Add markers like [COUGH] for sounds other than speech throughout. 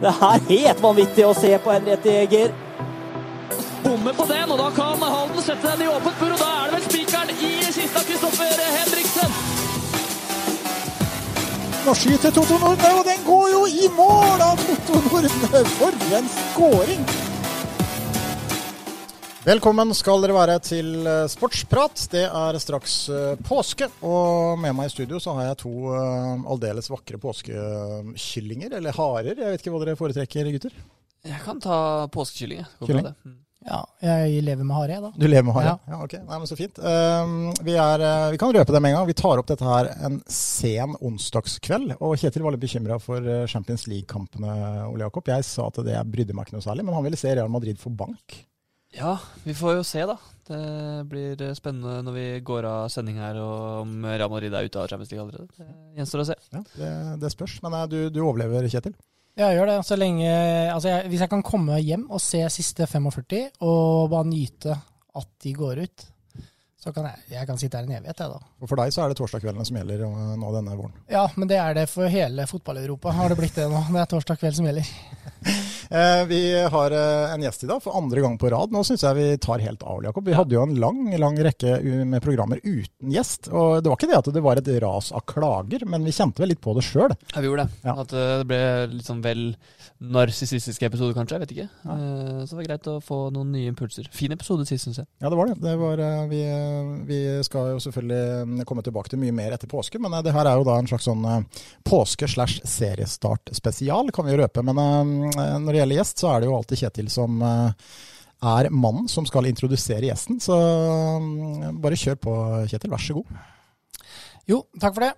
Det er helt vanvittig å se på Henriette Jæger. Bommer på den, og da kan Halden sette den i åpent bur, og da er det vel spikeren i kista Kristoffer Henriksen. Nå skyter Totto Nordne, og den går jo i mål av Totto Nordne! For en skåring! Velkommen skal dere være til eh, Sportsprat. Det er straks eh, påske, og med meg i studio så har jeg to eh, aldeles vakre påskekyllinger, eller harer. Jeg vet ikke hva dere foretrekker, gutter? Jeg kan ta påskekylling. Kylling? det. Mm. Ja, jeg lever med hare, jeg, da. Du lever med hare? Ja. Ja, ok. Nei, men Så fint. Um, vi, er, vi kan røpe det med en gang. Vi tar opp dette her en sen onsdagskveld. Og Kjetil var litt bekymra for Champions League-kampene, Ole Jakob. Jeg sa at det brydde meg ikke noe særlig, men han ville se Real Madrid få bank. Ja, vi får jo se, da. Det blir spennende når vi går av sending her, og om Real Madrid er ute av Champions League allerede. Det gjenstår å se. Ja, det, det spørs. Men eh, du, du overlever, Kjetil? Jeg gjør det så lenge Altså, jeg, hvis jeg kan komme hjem og se siste 45 og bare nyte at de går ut, så kan jeg, jeg kan sitte her en evighet, jeg, da. Og For deg så er det torsdagskveldene som gjelder nå denne våren. Ja, men det er det for hele fotball-Europa. Har det blitt det nå? Det er torsdag kveld som gjelder. [LAUGHS] Eh, vi har eh, en gjest i dag for andre gang på rad. Nå syns jeg vi tar helt av, Jakob. Vi hadde jo en lang lang rekke med programmer uten gjest. Og det var ikke det at det var et ras av klager, men vi kjente vel litt på det sjøl. Ja, vi gjorde det. Ja. At eh, det ble litt sånn vel narsissistiske episoder, kanskje. Jeg vet ikke. Ja. Så det var greit å få noen nye impulser. Fin episode sist, syns jeg. Ja, det var det. det var, vi, vi skal jo selvfølgelig komme tilbake til mye mer etter påske, men eh, det her er jo da en slags sånn eh, påske slash seriestart spesial, kan vi jo røpe. Men eh, når det gjelder gjest, så er det jo alltid Kjetil som eh, er mannen som skal introdusere gjesten. Så eh, bare kjør på, Kjetil. Vær så god. Jo, takk for det.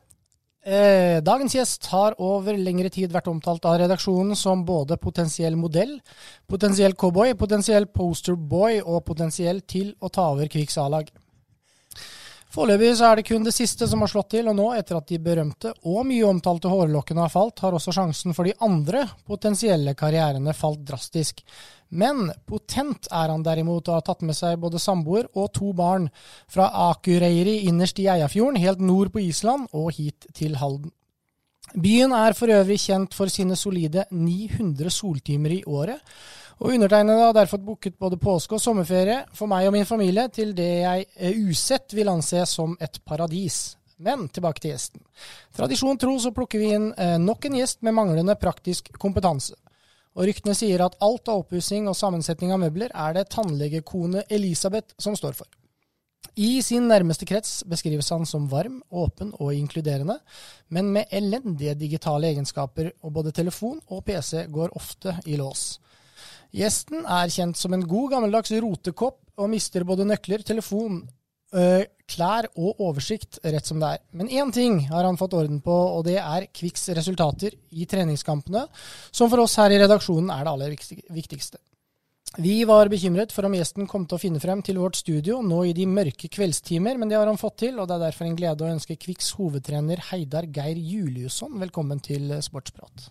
Eh, dagens gjest har over lengre tid vært omtalt av redaksjonen som både potensiell modell, potensiell cowboy, potensiell posterboy og potensiell til å ta over Kviks A-lag. Foreløpig er det kun det siste som har slått til, og nå, etter at de berømte og mye omtalte hårlokkene har falt, har også sjansen for de andre potensielle karrierene falt drastisk. Men potent er han derimot, og har tatt med seg både samboer og to barn fra Akureyri innerst i Eiafjorden, helt nord på Island, og hit til Halden. Byen er for øvrig kjent for sine solide 900 soltimer i året, og undertegnede har derfor booket både påske og sommerferie for meg og min familie til det jeg eh, usett vil anse som et paradis. Men tilbake til gjesten. Tradisjon tro så plukker vi inn eh, nok en gjest med manglende praktisk kompetanse. Og ryktene sier at alt av oppussing og sammensetning av møbler er det tannlegekone Elisabeth som står for. I sin nærmeste krets beskrives han som varm, åpen og inkluderende, men med elendige digitale egenskaper, og både telefon og PC går ofte i lås. Gjesten er kjent som en god gammeldags rotekopp, og mister både nøkler, telefon, øh, klær og oversikt rett som det er. Men én ting har han fått orden på, og det er Kvikks resultater i treningskampene, som for oss her i redaksjonen er det aller viktigste. Vi var bekymret for om gjesten kom til å finne frem til vårt studio nå i de mørke kveldstimer, men det har han fått til, og det er derfor en glede å ønske Kviks hovedtrener Heidar Geir Juliusson velkommen til Sportsprat.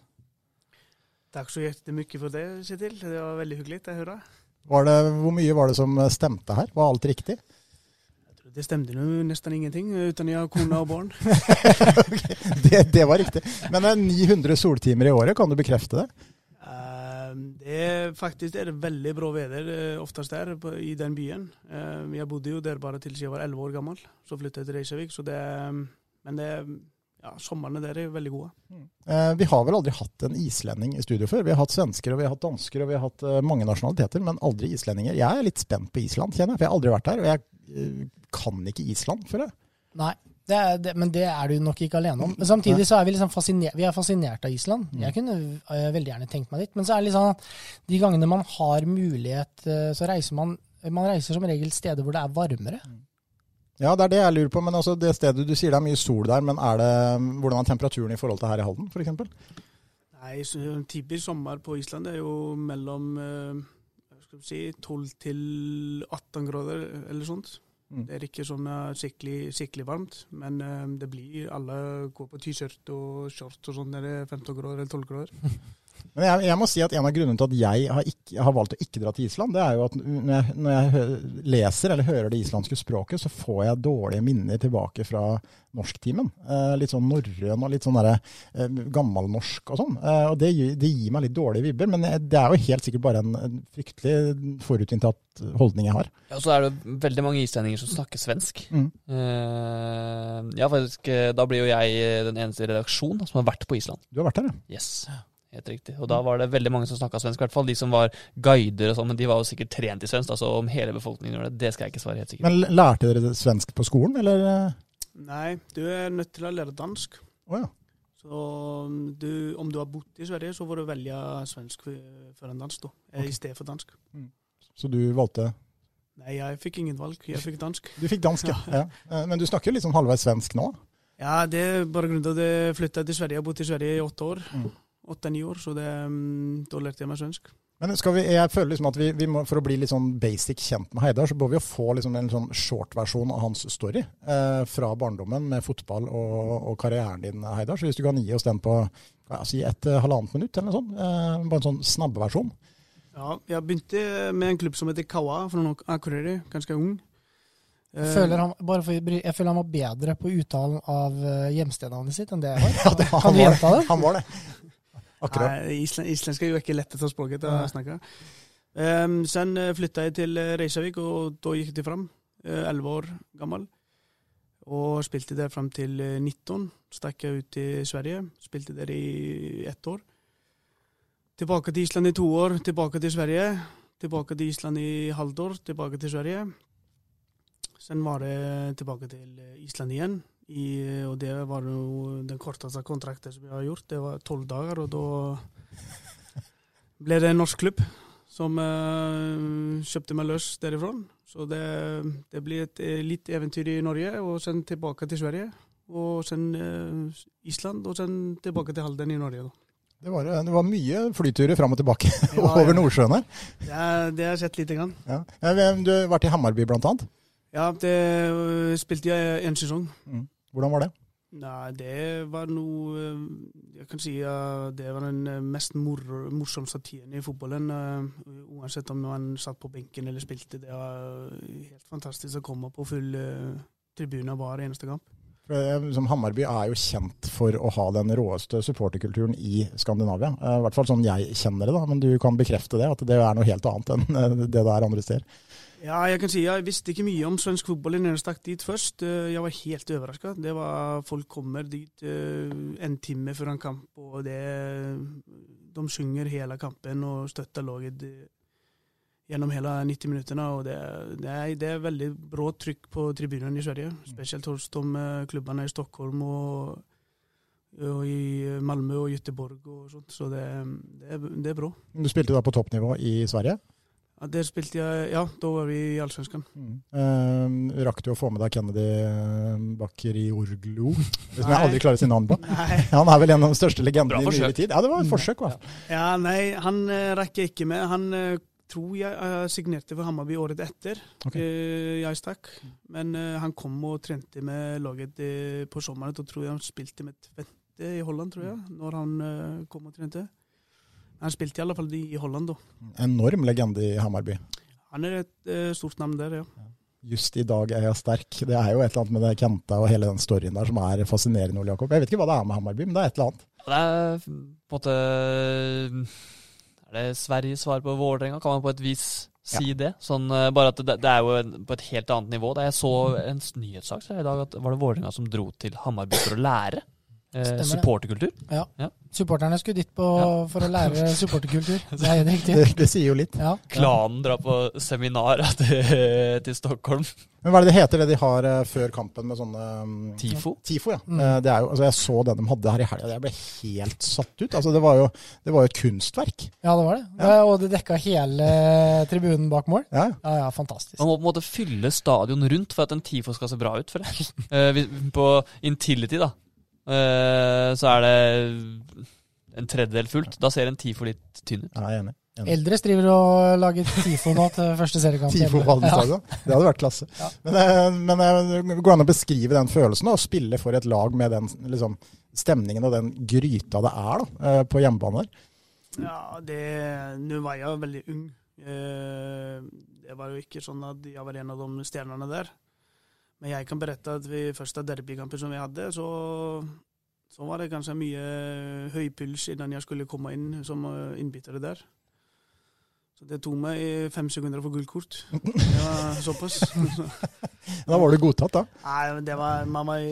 Tack så jättemycket for det Kjetil. Det var veldig hyggelig. Jeg. Var det, hvor mye var det som stemte her? Var alt riktig? Det stemte nå nesten ingenting uten jeg har kona og barn. [LAUGHS] Det, det var riktig. Men eh, 900 soltimer i året, kan du bekrefte det? Eh, det er faktisk det det veldig bra vær oftest der i den byen. Jeg bodde jo der bare til jeg var 11 år gammel. Så flyttet jeg til Reykjavik. Så det, eh, men det, ja, somrene der er är väldigt goda. Eh, Vi har vel aldri hatt en islending i studio før. Vi har hatt svensker og vi har hatt dansker og vi har hatt eh, mange nasjonaliteter, men aldri islendinger. Jeg er litt spent på Island, kjenner jeg, for jeg har aldri vært der. Og jeg eh, kan ikke Island, føler jeg. Nei, det er, det, men det er du nok ikke alene om. Men samtidig så er vi liksom fascinert, vi er fascinert av Island. Jeg kunne øh, veldig gjerne tenkt meg dit. Men så er det litt sånn at de gangene man har mulighet, så reiser man Man reiser som regel steder hvor det er varmere. Ja, det er det jeg lurer på. Men altså, det stedet du sier det er mye sol der, men er det, hvordan er temperaturen i forhold til her i Halden, f.eks.? Nei, en typisk sommer på Island er jo mellom eh, vad vi si, 12 til 18 grader eller sånt. Mm. Det er ikke sånn eh, skikkelig, skikkelig varmt, men eh, det blir alle går på T-skjort og shorts og sånn når det er 15 grader eller 12 grader. [LAUGHS] Men jeg, jeg må si at en av grunnene til at jeg har, ikke, har valgt å ikke dra til Island, det er jo at når jeg, når jeg hø leser eller hører det islandske språket, så får jeg dårlige minner tilbake fra norsktimen. Eh, litt sånn norrøn og litt sånn derre eh, gammelnorsk og sånn. Eh, og det, det gir meg litt dårlige vibber, men det er jo helt sikkert bare en, en fryktelig forutinntatt holdning jeg har. Ja, og så er det veldig mange islendinger som snakker svensk. Mm. Eh, ja, faktisk, eh, da blir jo jeg eh, den eneste i redaksjonen som har vært på Island. Du har vært der, ja? Yes. Helt riktig. Og da var det veldig mange som snakka svensk. I hvert fall de som var guider og sånn, men de var jo sikkert trent i svensk. Altså om hele befolkningen gjør det, det skal jeg ikke svare helt sikkert. Men lærte dere svensk på skolen, eller? eh? Nei, du er nødt til å lære dansk. Oh, ja. Så um, du, om du har bodd i Sverige, så får du velge svensk før foran dansk, da. Okay. I stedet for dansk. Så du valgte Nei, jeg fikk ingen valg. Jeg fikk dansk. Du fikk dansk, ja. [LAUGHS] ja. Eh, Men du snakker jo sånn halvveis svensk nå? Ja, det er bare grunnen til at jeg flytta til Sverige. Jeg har bodd i Sverige i åtte år. Mm. Åtte-ni år, så det, um, da lærte jeg meg svensk. Men skal vi, jeg føler liksom at vi, vi må, for å bli litt sånn basic kjent med Heidar, så bør vi jo få liksom en sånn short-versjon av hans story eh, fra barndommen med fotball og, og karrieren din, Heidar. Så hvis du kan gi oss den på ja, si et eh, halvannet minutt eller noe sånt, eh, bare en sånn snabbeversjon. Ja, jeg begynte med en klubb som heter Kawa fra Akureyri, ganske ung. Eh, Jeg føler, han, bare for, jeg føler han var bedre på uttalen av eh, hjemstednavnet sitt enn det jeg var. [LAUGHS] Ja, det, Kan han, du var, gjenta det? han var det. Akkurat. Nei, islen, islensk er jo ikke lätt å ta språket til å snakke. Um, sen flytta jeg til till og Reykjavik gikk jeg til fram, Elleve 11 år gammel. Og spilte der fram till eh, 19. Stakk jeg ut til Sverige, spilte der i ett år. Tilbake til Island i to år, tilbake til Sverige. Tilbake til Island i halvår, tilbake til Sverige. Sen var det tilbake till eh, Island igen. I, og det var jo den korteste kontrakten som vi har gjort. Det var 12 dager, og da ble det en norsk klubb som uh, kjøpte meg løs derifra. Så det, det blir et litt eventyr i Norge og sen tilbake til Sverige. Og sen uh, Island og sen tilbake til Halden i Norge. da. Det, var, det var mye flyturer fram og tilbake [LAUGHS] Ja, over ja. Nordsjøen her. Det, er- det har jeg sett lite grann. Ja. Ja, Du har vært i Hammarby blant annet. Ja, det eh, spilte jeg en sesong. Mm. Hvordan var det? Nei, det var noe eh, Jeg kan si at det var den eh, mest mor morsomste tiden i fotballen. eh, Uansett om man satt på benken eller spilte. Det var helt fantastisk å komme på full tribune hver eneste kamp. Eh, Som Hammarby er jo kjent for å ha den råeste supporterkulturen i Skandinavia. Eh, I hvert fall sånn jeg kjenner det, da. Men du kan bekrefte det, at det er noe helt annet enn eh, det det er andre steder. Ja, jeg kan si jeg visste ikke mye om svensk fotball da jeg stakk dit først. Jeg var helt overraska. Det var Folk kommer dit en time før en kamp, og det De synger hele kampen og støtter laget gjennom hele 90 minuttene. Og det, det, er, det er veldig bra trykk på tribunen i Sverige. Spesielt hos de eh, klubbene i Stockholm og, og i Malmö og Göteborg og sånt. Så det, det, er, det er bra. Du spilte da på toppnivå i Sverige. Ja, der spilte jeg Ja, da var vi i Allsvenskan. Eh, rakk du å få med deg Kennedy eh, Bakker i Orglo? [LAUGHS] Som jeg aldri klarer å si navn på. Nei. [LAUGHS] Han er vel en av de største legendene i nyere tid. Ja, det var et forsøk, hva. Ja, nei, han eh, rakk jeg ikke med. Han tror jeg eh, signerte for Hammarby året etter Okay. eh, jeg stakk. Men eh, han kom og trente med laget på sommeren. Da tror jeg han spilte med Tvente i Holland, tror jeg, når han kom og trente. Han spilte i alle fall i Holland, da. Enorm legende i Hammarby. Han er et stort navn der, ja. Just i dag er jeg sterk. Det er jo et eller annet med det Kenta og hele den storyen der som er fascinerende, Ole Jakob. Jeg vet ikke hva det er med Hammarby, men det er et eller annet. Det er på en måte Er det Sveriges svar på Vålerenga? Kan man på et vis si det? Sånn, eh, bare at det, det er jo på et helt annet nivå. Da jeg så en nyhetssak så i dag at var det Vålerenga som dro til Hammarby for å lære eh, supporterkultur? Ja. supporterkultur. Supporterne skulle dit på, Ja. for å lære [LAUGHS] supporterkultur. Det er helt riktig. Det, det sier jo litt. Ja. Klanen drar på seminar [LAUGHS] til, til Stockholm. Men hva er det det heter, det de har eh, før kampen med sånne um, TIFO. Tifo, ja. Mm. Eh, Det er jo, altså jeg så det de hadde her i helga, jeg ble helt satt ut. Altså det var jo, det var jo et kunstverk. ja, det var det. Ja. Og det dekka hele tribunen bak mål. Ja. Ja, ja, fantastisk. Man må på en måte fylle stadion rundt for at en TIFO skal se bra ut. For det. [LAUGHS] Eh, på Intility, da, så er det en tredjedel fullt. Da ser en TIFO litt tynn ut. Ja, jeg er enig. Eldres driver og lager TIFO nå til første seriekamp. Tifo på Halden Ja. Det hadde vært klasse. Ja. Men, eh, men eh, det går an å beskrive den følelsen da, å spille for et lag med den liksom, stemningen og den gryta det er da, eh, på hjemmebane. der. Ja, det Nå var jeg veldig ung. Eh, det var jo ikke sånn at jeg var en av de stjernene der. Men jeg kan berette at ved første derbykampen som vi hadde, så, så var det ganske mye høy puls innan jeg skulle komme inn som eh, innbytter der. Så det tok meg fem sekunder å få gullkort. Det var [LAUGHS] såpass. Da var du godtatt, da? Nei, det var, man var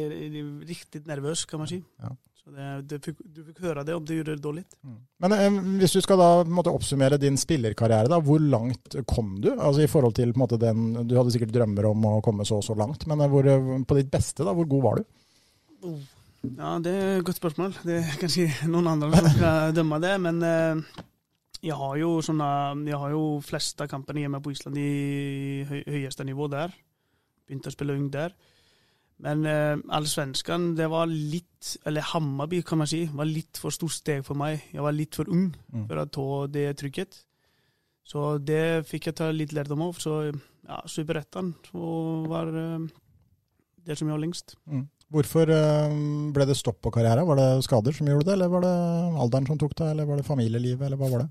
riktig nervøs, kan man si. Ja. Så det, du, fikk, du fikk høre det om du gjorde det dårlig. Men eh, hvis du skal da måte, oppsummere din spillerkarriere, da, hvor langt kom du? Altså i forhold til måte, den, Du hadde sikkert drømmer om å komme så og så langt, men eh, hvor, eh, på ditt beste, da, hvor god var du? Ja, det er et godt spørsmål. Det er kanskje noen andre som skal [LAUGHS] dømme det. Men eh, jeg har jo sånne Jeg har jo fleste kampene hjemme på Island i høy, høyeste nivå der. Begynte å spille ung der. Men eh, allsvenskan, det var litt Eller Hammarby, kan man si, var litt for stort steg for meg. Jeg var litt for ung Mm. for å ta det trykket. Så det fikk jeg ta litt lærdom av. Så ja, Superettan var eh, det som gjorde lengst. lengst. Hvorfor eh, ble det stopp på karrieren? Var det skader som gjorde det, eller var det alderen som tok det, eller var det familielivet, eller hva var det?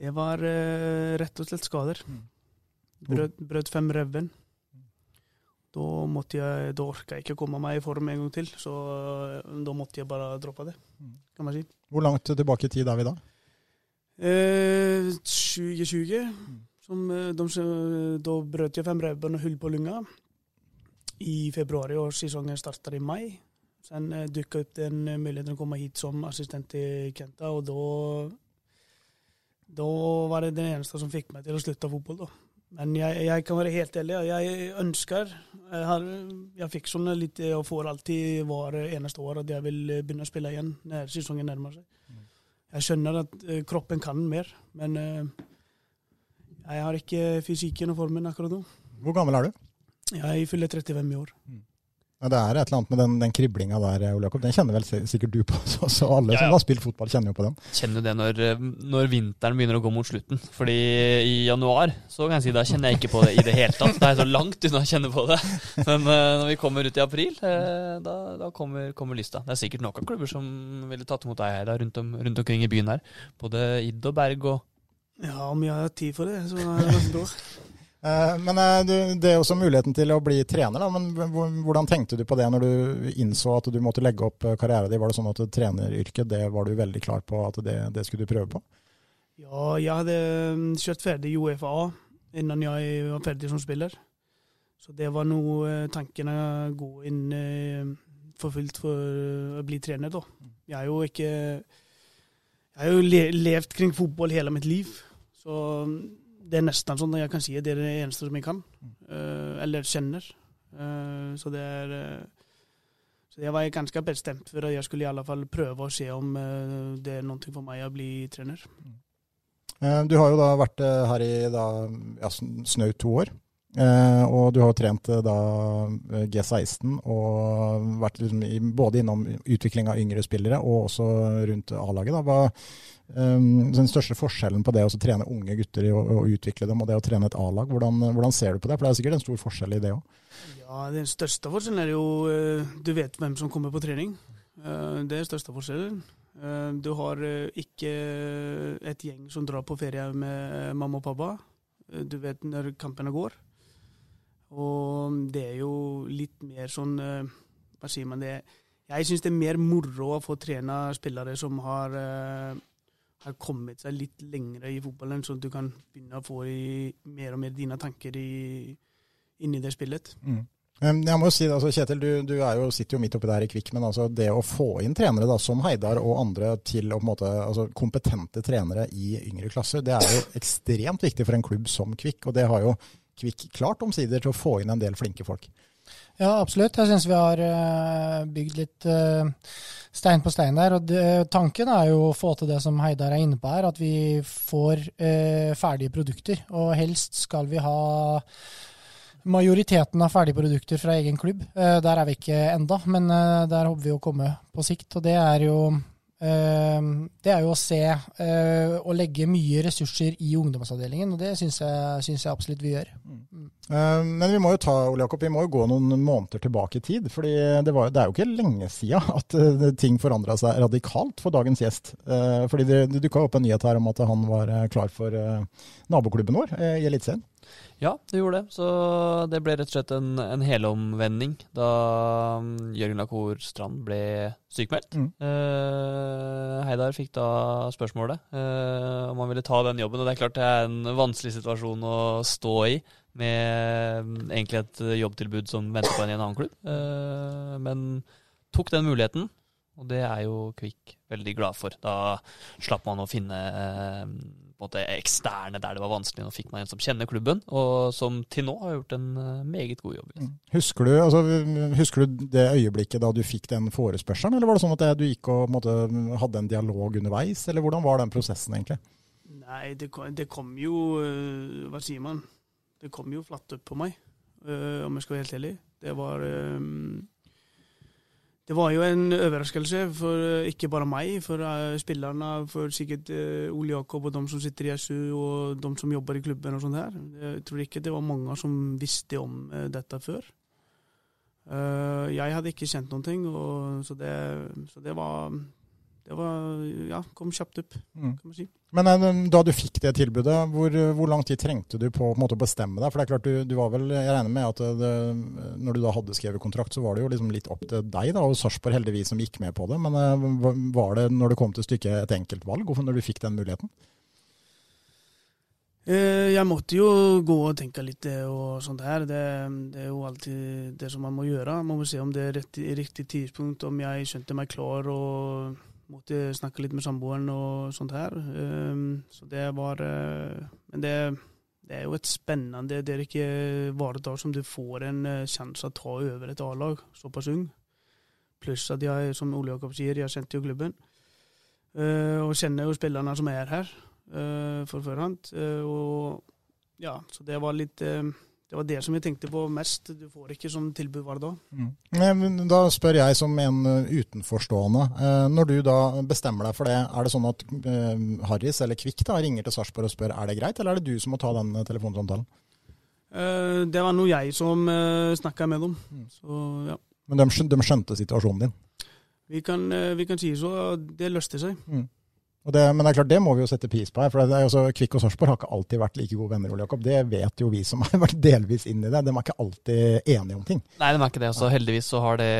Det var eh, rett og slett skader. Brøt, brøt fem revben. Da måtte jeg, da orka jeg ikke komme meg i form en gang til, så eh, da måtte jeg bare droppe det, kan man si. Hvor langt tilbake i tid er vi da? Eh, 2020, som, eh, de, da brøt jeg fem revben og hull på lunga. I februar i år, sesongen startet i mai. Sen eh, dukket opp den eh, muligheten å komme hit som assistent til Kenta, og da Da var det den eneste som fikk meg til å slutte fotball, da. Men jeg, jeg kan være helt ærlig, jeg ønsker Jeg, har, jeg fikk sånn litt og får alltid hver eneste år at jeg vil begynne å spille igjen når sesongen nærmer seg. Jeg skjønner at eh, kroppen kan mer, men eh, jeg har ikke fysikken og formen akkurat nå. Hvor gammel er du? Jeg fyller 35 i år. Ja, det er et eller annet med den, den kriblinga der, Ole Jakob. Den kjenner vel sikkert du på. [LAUGHS] Så, så alle Ja, ja. som har spilt fotball, kjenner jo på den. Kjenner jo det når, eh, når vinteren begynner å gå mot slutten. Fordi i januar så kan jeg si da kjenner jeg ikke på det i det hele tatt. Da er jeg så langt unna å kjenne på det. Men eh, når vi kommer ut i april, eh, da, da kommer, kommer lysta. Det er sikkert noen klubber som ville tatt imot deg da, rundt, om, rundt omkring i byen her. Både Id og Berg og Ja, om jeg har tid for det, så er det bra. Eh, Men eh, du, det er også muligheten til å bli trener. Da. Men hvordan tenkte du på det når du innså at du måtte legge opp eh, karrieren din? Var det sånn at treneryrket, det var du veldig klar på at det, det skulle du prøve på? Ja, jeg hadde mm, kjørt ferdig UFA innan jeg var ferdig som spiller. Så det var nå eh, tankene å gå inn for fullt for å bli trener, da. Jeg har jo ikke Jeg har jo le levd kring fotball hele mitt liv. Så mm, det er nesten sånn at jeg kan si at det er det eneste som jeg kan. uh, eller kjenner. Uh, så det er eh, Så jeg var ganske bestemt for at jeg skulle i alle fall prøve å se om det er noe for meg å bli trener. Du har jo da vært her i da, ja, snaut to år. Eh, og du har jo trent da eh, G16 og vært liksom i, både innom utvikling av yngre spillere og også rundt A-laget. Hva eh, Den største forskjellen på det å trene unge gutter og å utvikle dem og det å trene et A-lag, hvordan, hvordan ser du på det? For det er sikkert en stor forskjell i det òg. Ja, Den største forskjellen er jo eh, du vet hvem som kommer på trening. Eh, Det er den største forskjellen. Eh, Du har ikke et gjeng som drar på ferie med mamma og pappa. Du vet når kampene går. Og det er jo litt mer sånn Hva sier man det? Jeg syns det er mer moro å få trene spillere som har, har kommet seg litt lengre i fotballen, sånn at du kan begynne å få i mer og mer dine tanker i, inni det spillet. Mm. Jeg må jo si, altså Kjetil, du, du jo, sitter jo midt oppi der i Kvikk, men altså det å få inn trenere da, som Heidar og andre til å, måte, altså kompetente trenere i yngre klasser, det er jo [LAUGHS] ekstremt viktig for en klubb som Kvikk. Og det har jo Kvikk klart omsider til å få inn en del flinke folk. Ja, absolutt. Jeg syns vi har eh, bygd litt eh, stein på stein der. og det, Tanken er jo å få til det som Heidar er inne på her, at vi får eh, ferdige produkter. Og helst skal vi ha majoriteten av ferdige produkter fra egen klubb. Der er vi ikke enda, men der håper vi å komme på sikt. Og det er jo det er jo å se eh, og legge mye ressurser i ungdomsavdelingen, og det syns jeg, synes jeg absolutt vi gjør. Eh, Men vi må jo ta, Ole Jakob, vi må jo gå noen måneder tilbake i tid. for det, var, det er jo ikke lenge siden [LAUGHS] at eh, ting forandra seg radikalt for dagens gjest. Eh, fordi Det, det dukka opp en nyhet her om at han var eh, klar for eh, naboklubben vår eh, i Eliteserien. Ja, det gjorde det. Så det ble rett og slett en, en helomvending da mm, Jørgen Lacour Strand ble sykemeldt. Mm. Eh, Heidar fikk da spørsmålet eh, om han ville ta den jobben. Og det er klart det er en vanskelig situasjon å stå i med mm, egentlig et jobbtilbud som venter på en i en annen klubb. Eh, men tok den muligheten, og det er jo Kvikk veldig glad for. Da slapp man å finne eh, måte eksterne der det var vanskelig. Nå fikk man en som kjenner klubben, og som til nå har gjort en eh, meget god jobb. Husker du, altså, husker du det øyeblikket da du fikk den forespørselen, eller var det sånn at du gikk og på en måte, hadde en dialog underveis, eller hvordan var den prosessen egentlig? Nei, det kom, det kom jo øh, Hva sier man? Det kom jo flatt opp på meg, øh, om jeg skal være helt ærlig. Det var øh, Det var jo en overraskelse for øh, ikke bare meg, for øh, spillerne, for sikkert øh, Ole Jakob og de som sitter i SU og de som jobber i klubben og sånt her. Jeg tror ikke det var mange som visste om dette før. Eh, jeg hadde ikke kjent noen ting, og, så, det, så det var Det var Ja, kom kjapt opp, Mm. kan man si. Men eh, da du fikk det tilbudet, hvor, hvor lang tid trengte du på, å bestemme deg? For det er klart, du, du var vel, jeg regner med at det, når du da hadde skrevet kontrakt, så var det jo liksom litt opp til deg, da, og Sarpsborg heldigvis som gikk med på det. Men eh, var det, når det kom til stykket, et enkeltvalg, hvorfor når du fikk den muligheten? Eh, Jeg måtte jo gå og tenke litt og sånt her. Det, det er jo alltid det som man må gjøre. Man må se om det er rett, riktig tidspunkt, om jeg skjønte meg klar og måtte snakke litt med samboeren og sånt her. Eh, Så det var eh, Men det, det er jo et spennende Det er ikke hver dag som du får en eh, sjanse å ta over et A-lag såpass ung. Pluss at jeg, som Ole Jakob sier, jeg kjente jo klubben. Eh, og kjenner jo spillerne som er her eh, for forhånd. Eh, og ja, så det var litt eh, Det var det som jeg tenkte på mest. Du får ikke sånn tilbud hver dag. Mm. Da spør jeg som en eh, utenforstående. eh, Når du da bestemmer deg for det, er det sånn at eh, Harris eller Kvikk da ringer til Sarpsborg og spør er det greit, eller er det du som må ta den telefonsamtalen? Det var noe jeg som snakka med dem. Så ja. Men de, skjønte situasjonen din. Vi kan, vi kan si så. Det løste seg. Og det, men det er klart, det må vi jo sette pris på her. for det er jo så, Kvikk og Sarpsborg har ikke alltid vært like gode venner. Ole Jakob. Det vet jo vi som har [LAUGHS] vært delvis inn i det. De er ikke alltid enige om ting. Nei, de er ikke det. Altså, heldigvis så har det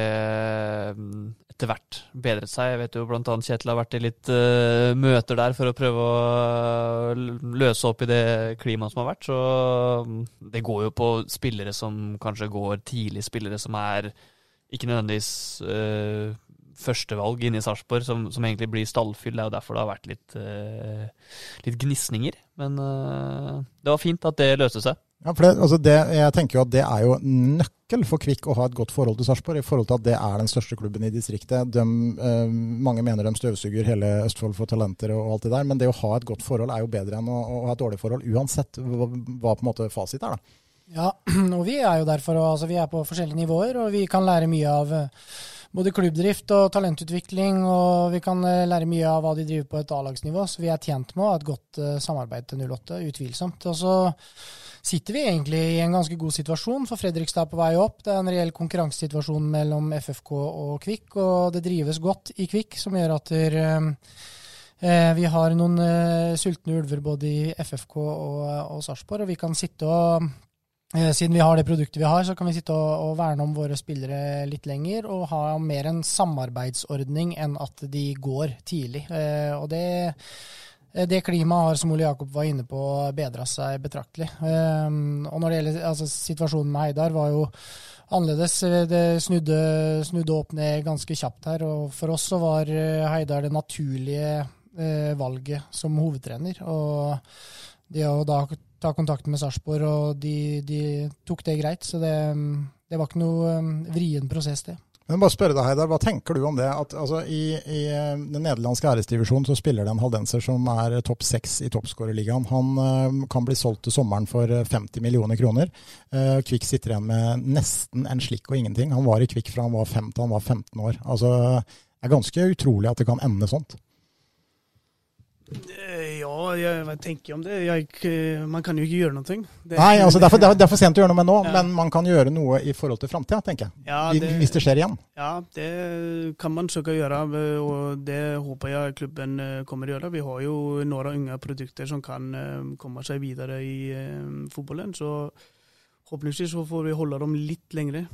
mm, etter hvert bedret seg. Jeg vet jo annet Kjetil har vært i litt uh, møter der for å prøve å løse opp i det klimaet som har vært. Så mm, det går jo på spillere som kanskje går tidlig, spillere som er ikke nødvendigvis uh, førstevalg inne i Sarpsborg, som, som egentlig blir stallfyll. Det er jo derfor det har vært litt, uh, litt gnisninger. Men uh, det var fint at det løste seg. Ja, for det, altså det, jeg tenker jo at det er jo nøkkel for Kvikk å ha et godt forhold til Sarpsborg, i forhold til at det er den største klubben i distriktet. De, uh, mange mener de støvsuger hele Østfold for talenter og alt det der, men det å ha et godt forhold er jo bedre enn å, å ha et dårlig forhold, uansett hva, hva på en måte fasit er. da. Ja, [CLEARS THROAT] og vi er jo derfor, altså vi er på forskjellige nivåer, og vi kan lære mye av både klubbdrift og talentutvikling, og vi kan eh, lære mye av hva de driver på et A-lagsnivå, så vi er tjent med å ha et godt eh, samarbeid til 08, utvilsomt. Og så sitter vi egentlig i en ganske god situasjon, for Fredrikstad er på vei opp. Det er en reell konkurransesituasjon mellom FFK og Kvikk, og det drives godt i Kvikk, som gjør at der, eh, vi har noen eh, sultne ulver både i FFK og, og Sarpsborg, og vi kan sitte og Eh, Siden vi har det produktet vi har, så kan vi sitte og, og verne om våre spillere litt lenger og ha mer en samarbeidsordning enn at de går tidlig. Eh, og det, eh, det klimaet har, som Ole Jakob var inne på, bedra seg betraktelig. Eh, og når det gjelder altså, situasjonen med Heidar, var jo annerledes. Det snudde, snudde opp ned ganske kjapt her. Og for oss så var eh, Heidar det naturlige eh, valget som hovedtrener. Og det å da ta kontakt med Sarpsborg, og de, de tok det greit. Så det, det var ikke noe um, vrien prosess, det. Men bare spørre deg, Heidar, Hva tenker du om det? At altså, i, I eh, den nederlandske æresdivisjonen så spiller det en haldenser som er topp seks i toppskårerligaen. Han uh, kan bli solgt til sommeren for eh, 50 millioner kroner. Uh, Kvikk sitter igjen med nesten en slikk og ingenting. Han var i Kvikk fra han var 5 til han var 15 år. Altså, Det er ganske utrolig at det kan ende sånt. Eh, Ja, jeg, hva tenker jeg om det? Jeg, eh, man kan jo ikke gjøre noe. Det, Nei, altså det er- det er for sent å gjøre noe med nå, Ja. men man kan gjøre noe i forhold til framtida, tenker jeg. Ja, det, Hvis det skjer igjen. ja, det kan man søke å gjøre, eh, og det håper jeg klubben kommer å gjøre. Vi har jo noen unge produkter som kan komme seg videre i fotballen, så håpeligvis så får vi holde dem litt lengre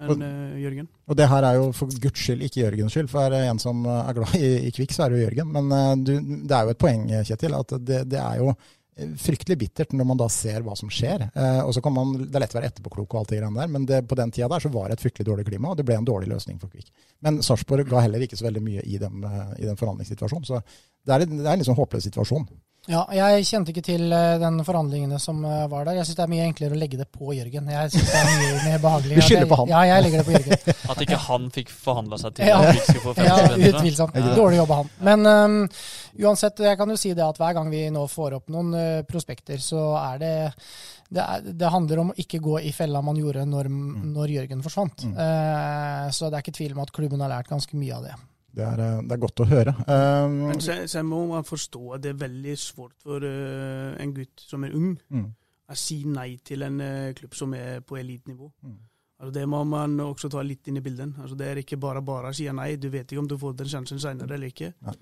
enn eh, Jørgen. Og det her er jo for guds skyld ikke Jørgens skyld, for er det en som er glad i, i Kvikk, så er det jo Jørgen. Men eh, du, det er jo et poeng, Kjetil, at det, det er jo eh, fryktelig bittert når man da ser hva som skjer. Eh, og så kan man, Det er lett å være etterpåklok og alt det greiene der, men det, på den tida der så var det et fryktelig dårlig klima, og det ble en dårlig løsning for Kvikk. Men Sarpsborg ga heller ikke så veldig mye i, dem, eh, i den forhandlingssituasjonen, så det er, det er en sånn håpløs situasjon. Ja, jeg kjente ikke til eh, den forhandlingene som eh, var der. Jeg syns det er mye enklere å legge det på Jørgen. Jeg synes det er mye mer behagelig. [LAUGHS] Du skylder på han. Ja, jeg legger det på Jørgen. [LAUGHS] At ikke han fikk forhandla seg til Ja. vi skulle få Ja, 50 studenter. utvilsomt. Dårlig jobba han. Men um, uansett, jeg kan jo si det at hver gang vi nå får opp noen uh, prospekter, så er det det, er, det handler om å ikke gå i fella man gjorde når, når Jørgen forsvant. Mm. Uh, så det er ikke tvil om at klubben har lært ganske mye av det. Det er, eh, det er godt å høre. Um, Men så, så må man forstå at det er veldig svårt for uh, en gutt som er ung, mm, å si nei til en uh, klubb som er på elitenivå. Mm. Altså det må man også ta litt inn i bildet. Altså det er ikke bare bare å si nei, du vet ikke om du får den sjansen senere eller ikke. Nei.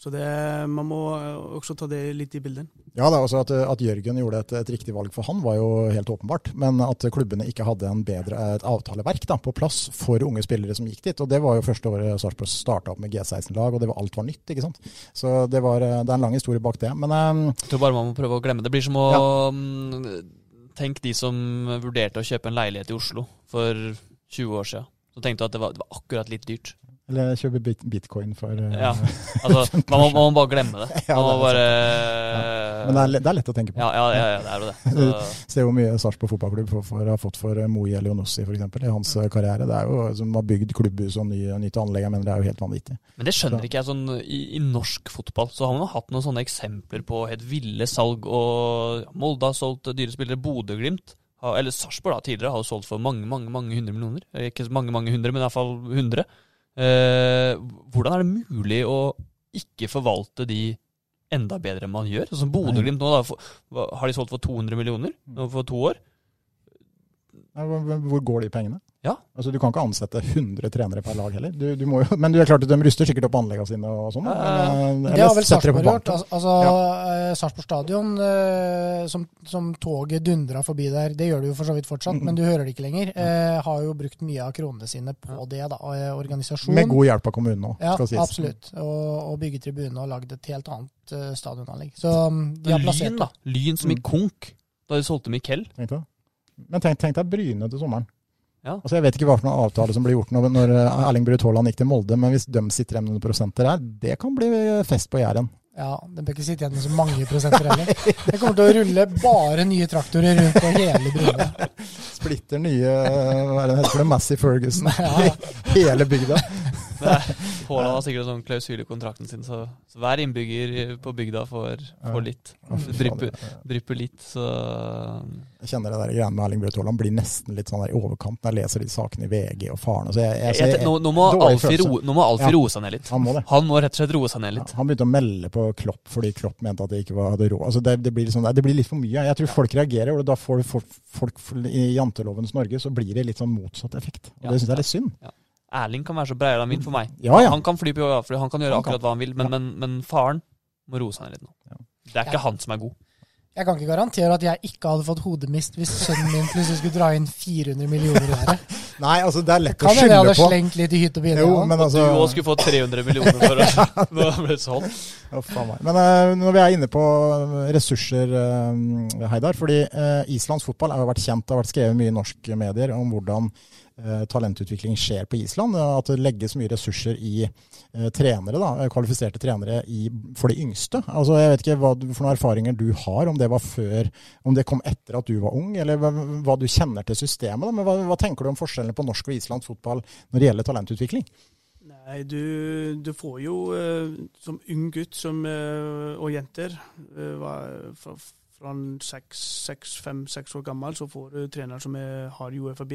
Så det, man må eh, også ta det litt i bildet. Ja, det er også at, at Jørgen gjorde et, et riktig valg for han, var jo helt åpenbart. Men at klubbene ikke hadde en bedre, et avtaleverk da, på plass for unge spillere som gikk dit. Og det var jo første året Sarpsborg starta opp med G16-lag, og det var, alt var nytt. ikke sant? Så det, var, eh, det er en lang historie bak det. Men um, Jeg tror bare man må prøve å glemme det. Det blir som å ja. Tenk de som vurderte å kjøpe en leilighet i Oslo for 20 år siden. Så tenkte du at det var, det var akkurat litt dyrt. Eller kjøpe bit, bitcoin for eh, Ja, altså, [LAUGHS] man må, man må bare glemme det. [LAUGHS] Ja, det bare Men det er, det er lett å tenke på. Ja, ja, ja, ja det er jo det. Så, [LAUGHS] Se hvor mye Sarpsborg fotballklubb for, for, har fått for eh, Moi Elionossi f.eks. i hans eh, karriere. Det er jo Som har bygd klubbhus og ny, nytt anlegg. Jeg mener det er jo helt vanvittig. men det skjønner ikke jeg. sånn i, I norsk fotball så har man jo hatt noen sånne eksempler på helt ville salg. og Molde har solgt dyre spillere. Bodø-Glimt, har- eller Sarpsborg tidligere, har jo solgt for mange mange, mange hundre millioner. Ikke mange mange hundre, men iallfall hundre. Eh, hvordan er det mulig å ikke forvalte de enda bedre enn man gjør? Sånn som Bodø-Glimt nå, da, for, har de solgt for 200 millioner for to år? Hvor går de pengene? Ja. Altså, du kan ikke ansette 100 trenere per lag heller. Du, du må jo, men du er klart at de ruster sikkert opp anleggene sine og sånn. Eh, Det har vel Sarpsborg gjort. Altså, ja. Sarpsborg stadion, eh, som, som toget dundra forbi der, det gjør det jo for så vidt fortsatt, Mm. men du hører det ikke lenger, eh, har jo brukt mye av kronene sine på det, da. og, eh, Organisasjon. Med god hjelp av kommunen òg, Ja, skal sies. absolutt. Og, og bygge tribune og lagd et helt annet uh, stadionanlegg. Så um, de har plassert Lyn, da. Lyn som i Mm. konk da de solgte Miquel. Men tenk, tenk deg Bryne til sommeren. Ja. Altså Jeg vet ikke hva for noen avtale som blir gjort når, når eh, Erling Braut Haaland gikk til Molde, men hvis de sitter igjen med noen prosenter der, det kan bli fest på Jæren. Ja, de bør ikke sitte igjen med så mange prosenter heller. Det kommer til å rulle bare nye traktorer rundt på hele Bryne. [LAUGHS] Splitter nye eh, Hva er det den heter? Massey Ferguson. Ja. [LAUGHS] Hele bygda. [LAUGHS] Haaland har sikkert sånn klausul i kontrakten sin, så, så hver innbygger på bygda får, får litt. Drypper, drypper litt, så Jeg kjenner det der greiene med Erling Braut Haaland blir nesten litt sånn der i overkant når jeg leser de sakene i VG og faren. Så jeg, jeg, jeg, jeg, nå, nå, må Alfie ro, Ja. roe seg ned litt. Han må det. Han må rett og slett roe seg ned Ja, litt. han begynte å melde på Klopp fordi Klopp mente at det ikke var, hadde råd. Altså det, det, blir sånn, det blir litt for mye. Jeg tror folk reagerer, og da får folk, folk i jantelovens Norge, så blir det litt sånn motsatt effekt. Og Ja. Det syns jeg er litt synd. Erling kan være så enn min for meg. Ja, ja. Han kan fly på jagerfly, han kan gjøre Han kan. akkurat hva han vil, men, Ja. men, men faren må roe seg ned litt nå. Det er ikke han som er god. Jeg kan ikke garantere at jeg ikke hadde fått hodemist hvis sønnen min plutselig skulle dra inn 400 millioner i været. [LAUGHS] Nei, altså det er lett å Kan hende jeg skylde hadde på. slengt litt i hytt og pine. Og altså du òg skulle fått 300 millioner for å Nå ble det sånn. Meg. Men uh, når vi er inne på ressurser, uh, Heidar. fordi uh, Islands fotball har vært kjent, det har vært skrevet mye i norske medier om hvordan eh, talentutvikling skjer på Island. eh, At det legges mye ressurser i eh, trenere, da, eh, kvalifiserte trenere i, for de yngste. Altså, Jeg vet ikke hva for noen erfaringer du har, om det var før, om det kom etter at du var ung, eller hva, hva du kjenner til systemet. Da. Men hva, hva tenker du om forskjellene på norsk og islandsk fotball når det gjelder talentutvikling? Nei, du, du får jo eh, som ung gutt som, eh, og jenter eh, fra, fra seks, fem, seks år gammel, så får du trenere som er, har UFAB.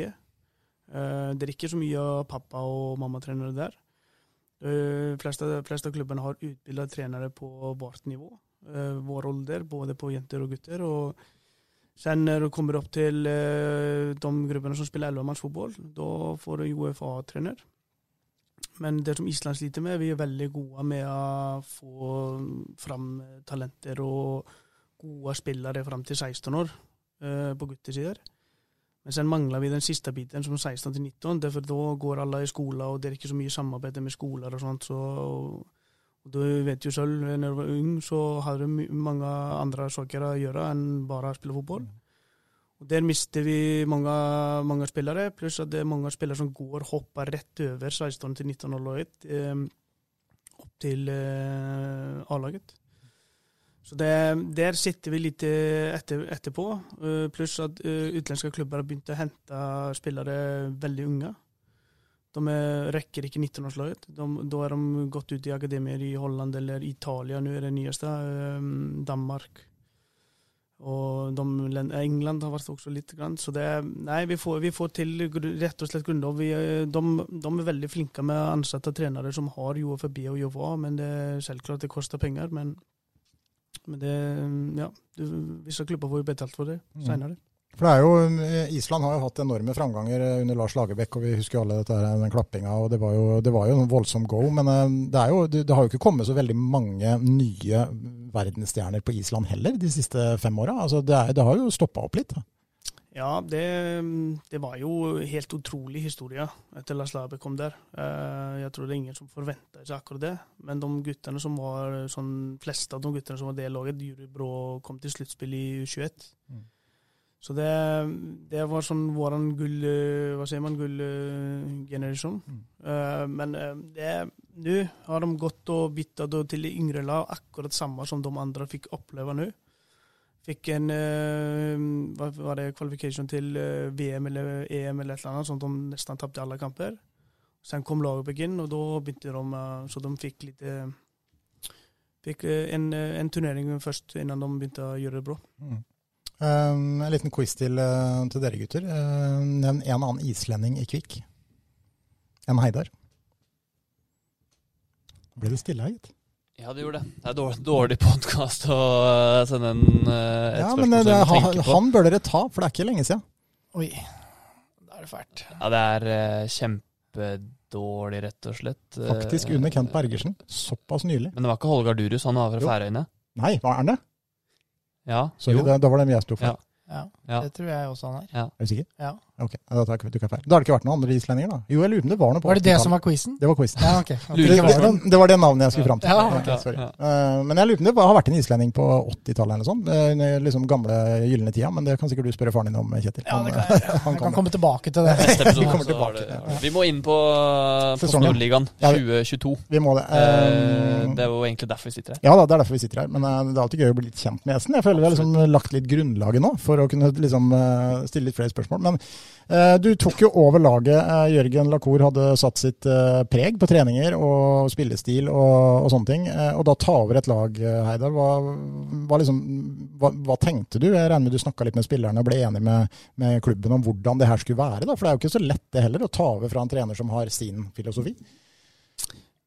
Eh, det er ikke så mye av pappa- og mammatrenere der. De fleste, fleste av klubbene har utbilda trenere på vårt nivå, uh, vår alder, både på jenter og gutter. og Sen når du kommer opp til uh, de gruppene som spiller 11-mannsfotball, da får du UFA-trener. Men det som Island sliter med, vi er veldig gode med å få fram talenter og gode spillere fram til 16 år på guttesider. Men sen mangler vi den siste biten, som 16 til 19. Derfor da går alle i skole, og det er ikke så mye samarbeid med skoler og sånt. Så, og du vet jo selv, når du var ung, så hadde du mange andre saker å gjøre enn bare å spille fotball. Og Der mister vi mange, mange spillere, pluss at det er mange spillere som går hopper rett over 16 til 19-året eh, opp til eh, A-laget. Så det, Der sitter vi litt eh, etter, etterpå, Uh, pluss at uh, utenlandske klubber har begynt å hente spillere veldig unge. De er, rekker ikke 19-årslaget. Da er de gått ut i akademier i Holland eller Italia, nå er det nyeste. eh, Danmark. Og de, England har vært også litt. Grann, så det, nei, vi får, vi får til rett og slett grunnlov. Vi, de, de er veldig flinke med ansatte trenere som har UFB og UFA, men det selvklart det koster penger. Men, men det, ja, du, visse klubber får jo betalt for det seinere. senere. For det er jo, eh, Island har jo hatt enorme framganger eh, under Lars Lagerbäck, og vi husker jo alle dette, den klappinga. og Det var jo, det var jo en voldsom go. Men eh, det, jo, det, har jo ikke kommet så veldig mange nye verdensstjerner på Island heller de siste fem åra. Altså, det, det har jo stoppa opp litt. da. Ja, det, det var jo helt utrolig historie etter Lars Labe kom der. Eh, Jeg tror det er ingen som forventa seg akkurat det. Men de guttene som var sånn, fleste av de guttene som var det laget, Juri Brå kom til sluttspill i U21. Mm. Så det, det var sånn vår gull... eh, Hva sier man? Gullgenerasjon. Mm. Eh, Men eh, det- nå har de gått og bytta til yngre lag, akkurat samme som de andre fikk oppleve nå. Fikk en eh, hva var det, qualification til eh, VM eller EM eller et eller annet, sånn at de nesten tapte alle kamper. Sen kom Lagerbäck inn, og da begynte de eh, Så de fikk litt Fikk en, en turnering først, innan de begynte å gjøre det bra. Mm. Um, en liten quiz til, til dere gutter. Uh, nevn en annen islending i Kvikk enn Heidar. Ble det stille her, gitt? Ja, det gjorde det. Det er dårlig, dårlig podkast å eh, sende en, eh, et Ja, spørsmål men eh, det, han, på. han bør dere ta, for det er ikke lenge siden. Oi, da er det fælt. Ja, det er kjempedårlig, rett og slett. Faktisk under Kent Bergersen. Såpass nylig. Men det var ikke Holgar Durus, han var fra Færøyene? Nei, hva er han det? Ja, Sorry, jo. det, da var det jeg sto for. Ja. Ja, Ja. det tror jeg også han er. Er du sikker? Ja. Ok, da tar jeg, jeg feil. Da har det ikke vært noen andre islendinger, da? Jo, jeg lurer på om det var noe på Var det det som var quizen? Det var quizen. Ja, okay. [LAUGHS] Det, det, det, det var det navnet jeg skulle fram til. Ja, okay. ja, sorry. ja. Eh, men jeg lurer på om det har vært en islending på 80-tallet eller sånn. liksom gamle gylne tida, men det kan sikkert du spørre faren din om, Kjetil. Ja, Han, det kan [LAUGHS] jeg. han kan kan komme tilbake til det. Neste [LAUGHS] episode Vi kommer så tilbake det- ja. Vi må inn på, på. Ja, 2022. Vi må det. Eh, Eh, Det er jo egentlig derfor vi sitter her. Ja da, det er derfor vi sitter her. Men det er alltid gøy å bli litt kjent med gjesten. Jeg føler vi har liksom lagt litt grunnlaget nå for å kunne liksom stille litt flere spørsmål. Men du tok jo over laget. Eh, Jørgen Lacour hadde satt sitt eh, preg på treninger og spillestil og, og sånne ting. Eh, og da ta over et lag, eh, Heidar, hva, hva, liksom, hva, hva tenkte du? Jeg regner med du snakka litt med spillerne og ble enig med, med klubben om hvordan det her skulle være. Da? For det er jo ikke så lett det heller, å ta over fra en trener som har sin filosofi.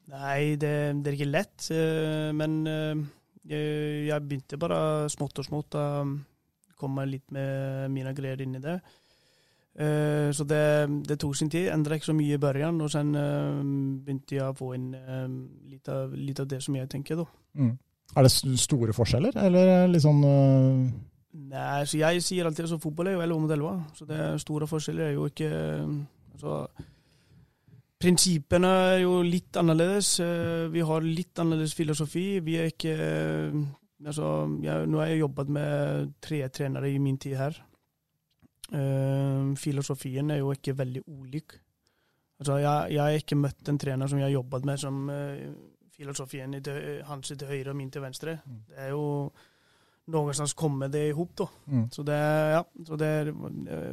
Nei, det, det er ikke lett, eh, men eh, jeg begynte bare smått og smått å komme litt med mine greier inn i det. Eh, Så det, det tok sin tid. Endret ikke så mye i begynnelsen, og sen uh, begynte jeg å få inn uh, litt av, litt av det som jeg tenker, da. Mm. Er det store forskjeller, eller litt sånn Nei, så jeg sier alltid at fotball er jo 11 mot 11, så det store forskjeller er jo ikke altså, Prinsippene er jo litt annerledes. Vi har litt annerledes filosofi. Vi er ikke altså, jeg, Nå har jeg jobbet med tre trenere i min tid her. Eh, filosofien er jo ikke veldig ulik. Altså, jeg, jeg har ikke møtt en trener som jeg har jobbet med, som uh, filosofien til, hans til høyre og min til venstre. Mm. Det er jo Någonstans kommer det ihop, da. mm. Så det, ja, så det, er,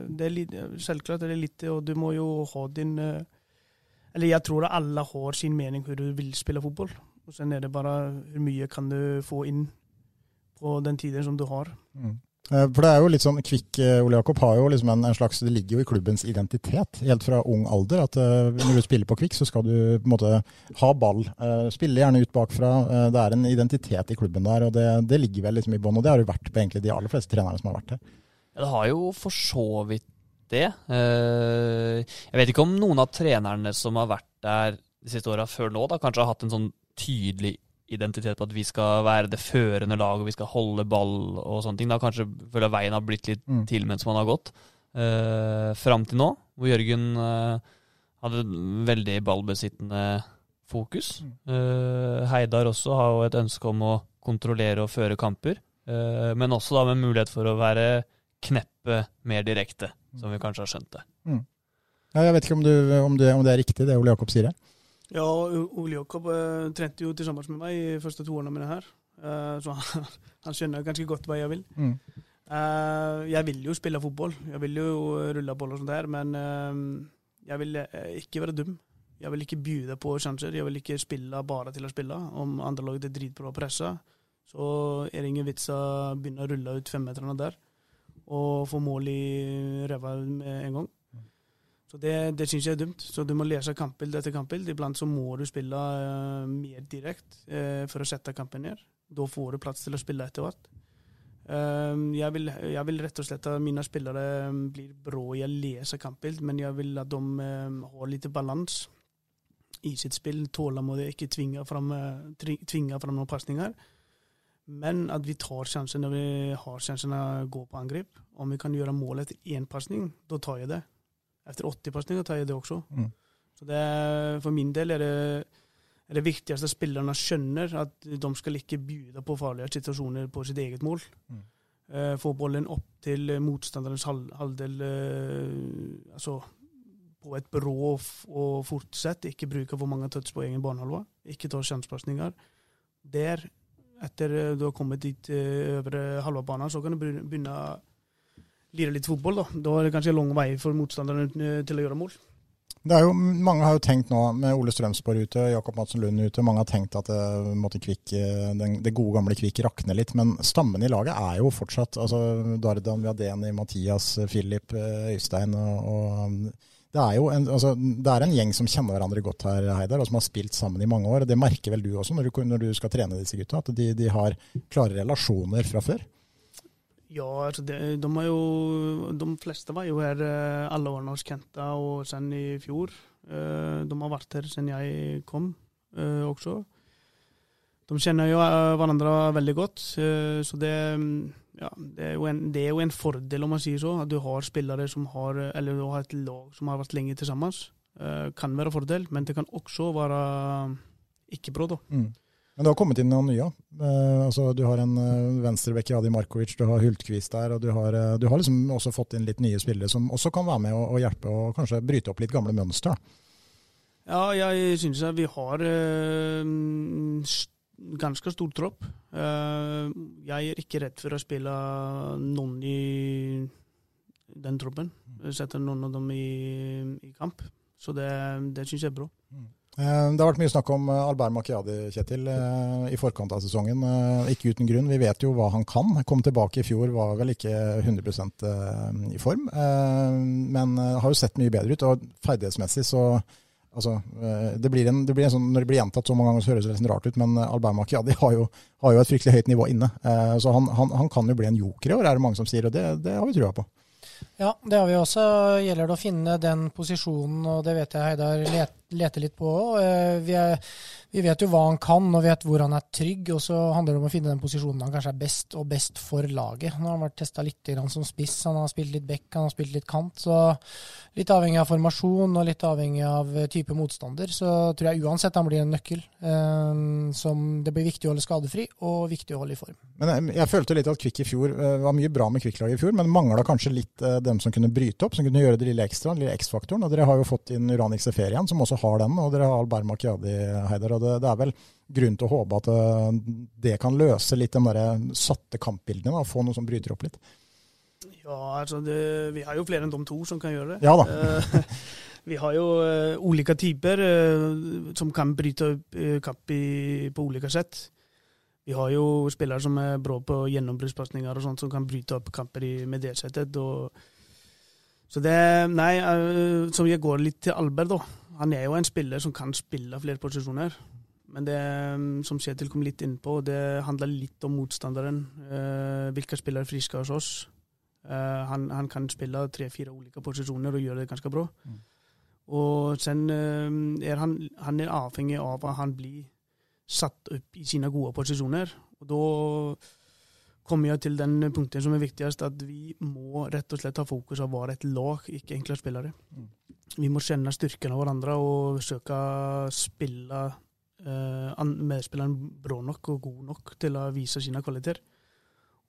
det er litt, Selvklart er det litt og du må jo ha din uh, Eller jeg tror at alle har sin mening hvor du vil spille fotball. Og Sen er det bare hvor mye kan du få inn på den tiden som du har. Mm. Eh, For det er jo litt sånn, Kvikk eh, Ole Jakob har jo liksom en, en slags, det ligger jo i klubbens identitet helt fra ung alder. at uh, Når du spiller på Kvikk, så skal du på en måte ha ball. Uh, spille gjerne ut bakfra. Uh, det er en identitet i klubben der, og det, det ligger vel liksom i bånn. Og det har jo vært på egentlig de aller fleste trenerne som har vært her. Ja, det har jo for så vidt det. Jeg vet ikke om noen av trenerne som har vært der de siste åra før nå, da kanskje har hatt en sånn tydelig identitet på at vi skal være det førende laget, vi skal holde ball og sånne ting. Da kanskje føler jeg veien har blitt litt Mm. til mens man har gått. Uh, Fram til nå, hvor Jørgen uh, hadde veldig ballbesittende fokus. Uh, Heidar også har jo et ønske om å kontrollere og føre kamper, uh, men også da med mulighet for å være kneppet mer direkte, som vi kanskje har skjønt det. Ja, jeg vet ikke om, du, om, det, om det er riktig, det Ole Jakob sier her. Ja, Ole Jakob uh, trente jo sammen med meg i første to årene mine her. Uh, så han, [LAUGHS] han skjønner ganske godt hva jeg vil. Mm. Uh, jeg vil jo spille fotball. Jeg vil jo rulle ball og sånt her, men jeg vil ikke være dum. Jeg vil ikke bjude på sjanser. Jeg vil ikke spille bare til å spille. Om andre laget er dritbra å presse, så er det ingen vits å begynne å rulle ut femmeterne der og få mål i ræva med en gang. Så det, det syns jeg er dumt. Så du må lese kampbilde etter kampbilde. Iblant så må du spille uh, mer direkte uh, for å sette kampen ned. Da får du plass til å spille etter hvert. Uh, jeg, vil, jeg vil rett og slett at mine spillere eh, blir bra i å lese kampbilde, men jeg vil at de har litt balanse i sitt spill. Tålmodig, ikke tvinge fram, tvinge fram noen pasninger. Men at vi tar sjansen når vi har sjansen å gå på angrep. Om vi kan gjøre målet etter én pasning, da tar jeg det. Etter 80 pasninger tar jeg det også. Mm. Så det, for min del er det, er det viktigste at spillerne skjønner at de skal ikke bjude på farlige situasjoner på sitt eget mål. Mm. Eh, få bollen opp til motstanderens halv, halvdel eh, altså på et bra og fort. Ikke bruke for mange touch på egen banehalve. Ikke ta sjanspasninger. Der, etter du har kommet dit eh, over eh, halve banen, så kan du begynne- lire litt fotball. Da Da er det kanskje lang vei for motstanderen eh, til å gjøre mål. Det er jo, mange har jo tenkt nå, med Ole Strømsborg ute, Jakob Madsen Lund ute, mange har tenkt at det, måtte Kvikk, eh, den, det gode gamle Kvikk rakne litt. Men stammen i laget er jo fortsatt altså Dardan Viadeni, Mathias, eh, Filip, eh, Øystein og, og det er jo en, altså, det er en gjeng som kjenner hverandre godt her, Heidar, og som har spilt sammen i mange år. Det merker vel du også når du, når du skal trene disse gutta, at de, de har klare relasjoner fra før? Ja, altså de, de, jo, de fleste var jo her eh, alle årene hos Kenta og sen i fjor. Eh, De har vært her siden jeg kom eh, også. De kjenner jo hverandre veldig godt, så det, mm, ja, det, er en, det er jo en fordel, om man sier så, at du har spillere som har Eller du har et lag som har vært lenge sammen. Eh, Kan være fordel, men det kan også være ikke bra, da. Mm. Men det har kommet inn noen nye. Eh, altså, du har en uh, venstrebekk i Adi Markovic, du har Hultkvist der, og du har, eh, du har liksom også fått inn litt nye spillere som også kan være med og, og hjelpe og kanskje bryte opp litt gamle mønster. Ja, jeg syns vi har eh, ganske stor tropp. Eh, jeg er ikke redd for å spille noen i den troppen. Sette noen av dem i, i kamp. Så det, det syns jeg er bra. Eh, Det har vært mye snakk om eh, Albert Makiadi, Kjetil, eh, i forkant av sesongen. Eh, Ikke uten grunn. Vi vet jo hva han kan. Kom tilbake i fjor, var vel ikke 100 eh, i form. eh, Men eh, har jo sett mye bedre ut. Og ferdighetsmessig så Altså, eh, det blir en, det blir en sånn, når det blir gjentatt så mange ganger, så høres det nesten rart ut, men eh, Albert Makiadi har har jo et fryktelig høyt nivå inne. Eh, Så han, han, han kan jo bli en joker i år, er det mange som sier, og det, det har vi trua på. Ja, det har vi også. Gjelder det å finne den posisjonen, og det vet jeg Heidar leter litt på òg. Vi, er- vi vet jo hva han kan, og vet hvor han er trygg. Og så handler det om å finne den posisjonen han kanskje er best, og best for laget. Nå har han vært testa litt som spiss, han har spilt litt back, han har spilt litt kant. Så litt avhengig av formasjon og litt avhengig av eh, type motstander, så tror jeg uansett han blir en nøkkel eh, som det blir viktig å holde skadefri, og viktig å holde i form. Men jeg, jeg følte litt at Kvikk i fjor eh, var mye bra med Kvikk-laget i fjor, men mangla kanskje litt eh, dem som kunne bryte opp, som kunne gjøre det lille ekstra, den lille X-faktoren. Og dere har jo fått inn Uranix Seferian, som også har den, og dere har Albert Makiadi, Heidar. Og det, det er vel grunn til å håpe at eh, det kan løse litt de der satte kampbildene, da, få noe som bryter opp litt. Ja, altså det, vi har jo flere enn de to som kan gjøre det. Ja da. Eh, [LAUGHS] vi har jo eh, ulike typer som kan bryte opp kamp i, på ulike sett. vi har jo spillere som er bra på gjennombruddspasninger og sånt, som kan bryte opp kamper i, med det settet. Og, så det Nei, som jeg går litt til Albert, da. Han er jo en spiller som kan spille flere posisjoner. Men det um, som Kjetil kom litt inn på, det handler litt om motstanderen. Uh, hvilke spillere friske hos oss. Uh, han, han, kan spille tre-fire ulike posisjoner og gjøre det ganske bra. Mm. Og sen er han, han er avhengig av at han blir satt opp i sine gode posisjoner. Og da kommer jeg til den punkten som er viktigst, at vi må rett og slett ha fokus på å være et lag, ikke enkle spillere. Mm. Vi må kjenne styrken av hverandre og søke å spille eh, medspilleren bra nok og god nok til å vise sine kvaliteter.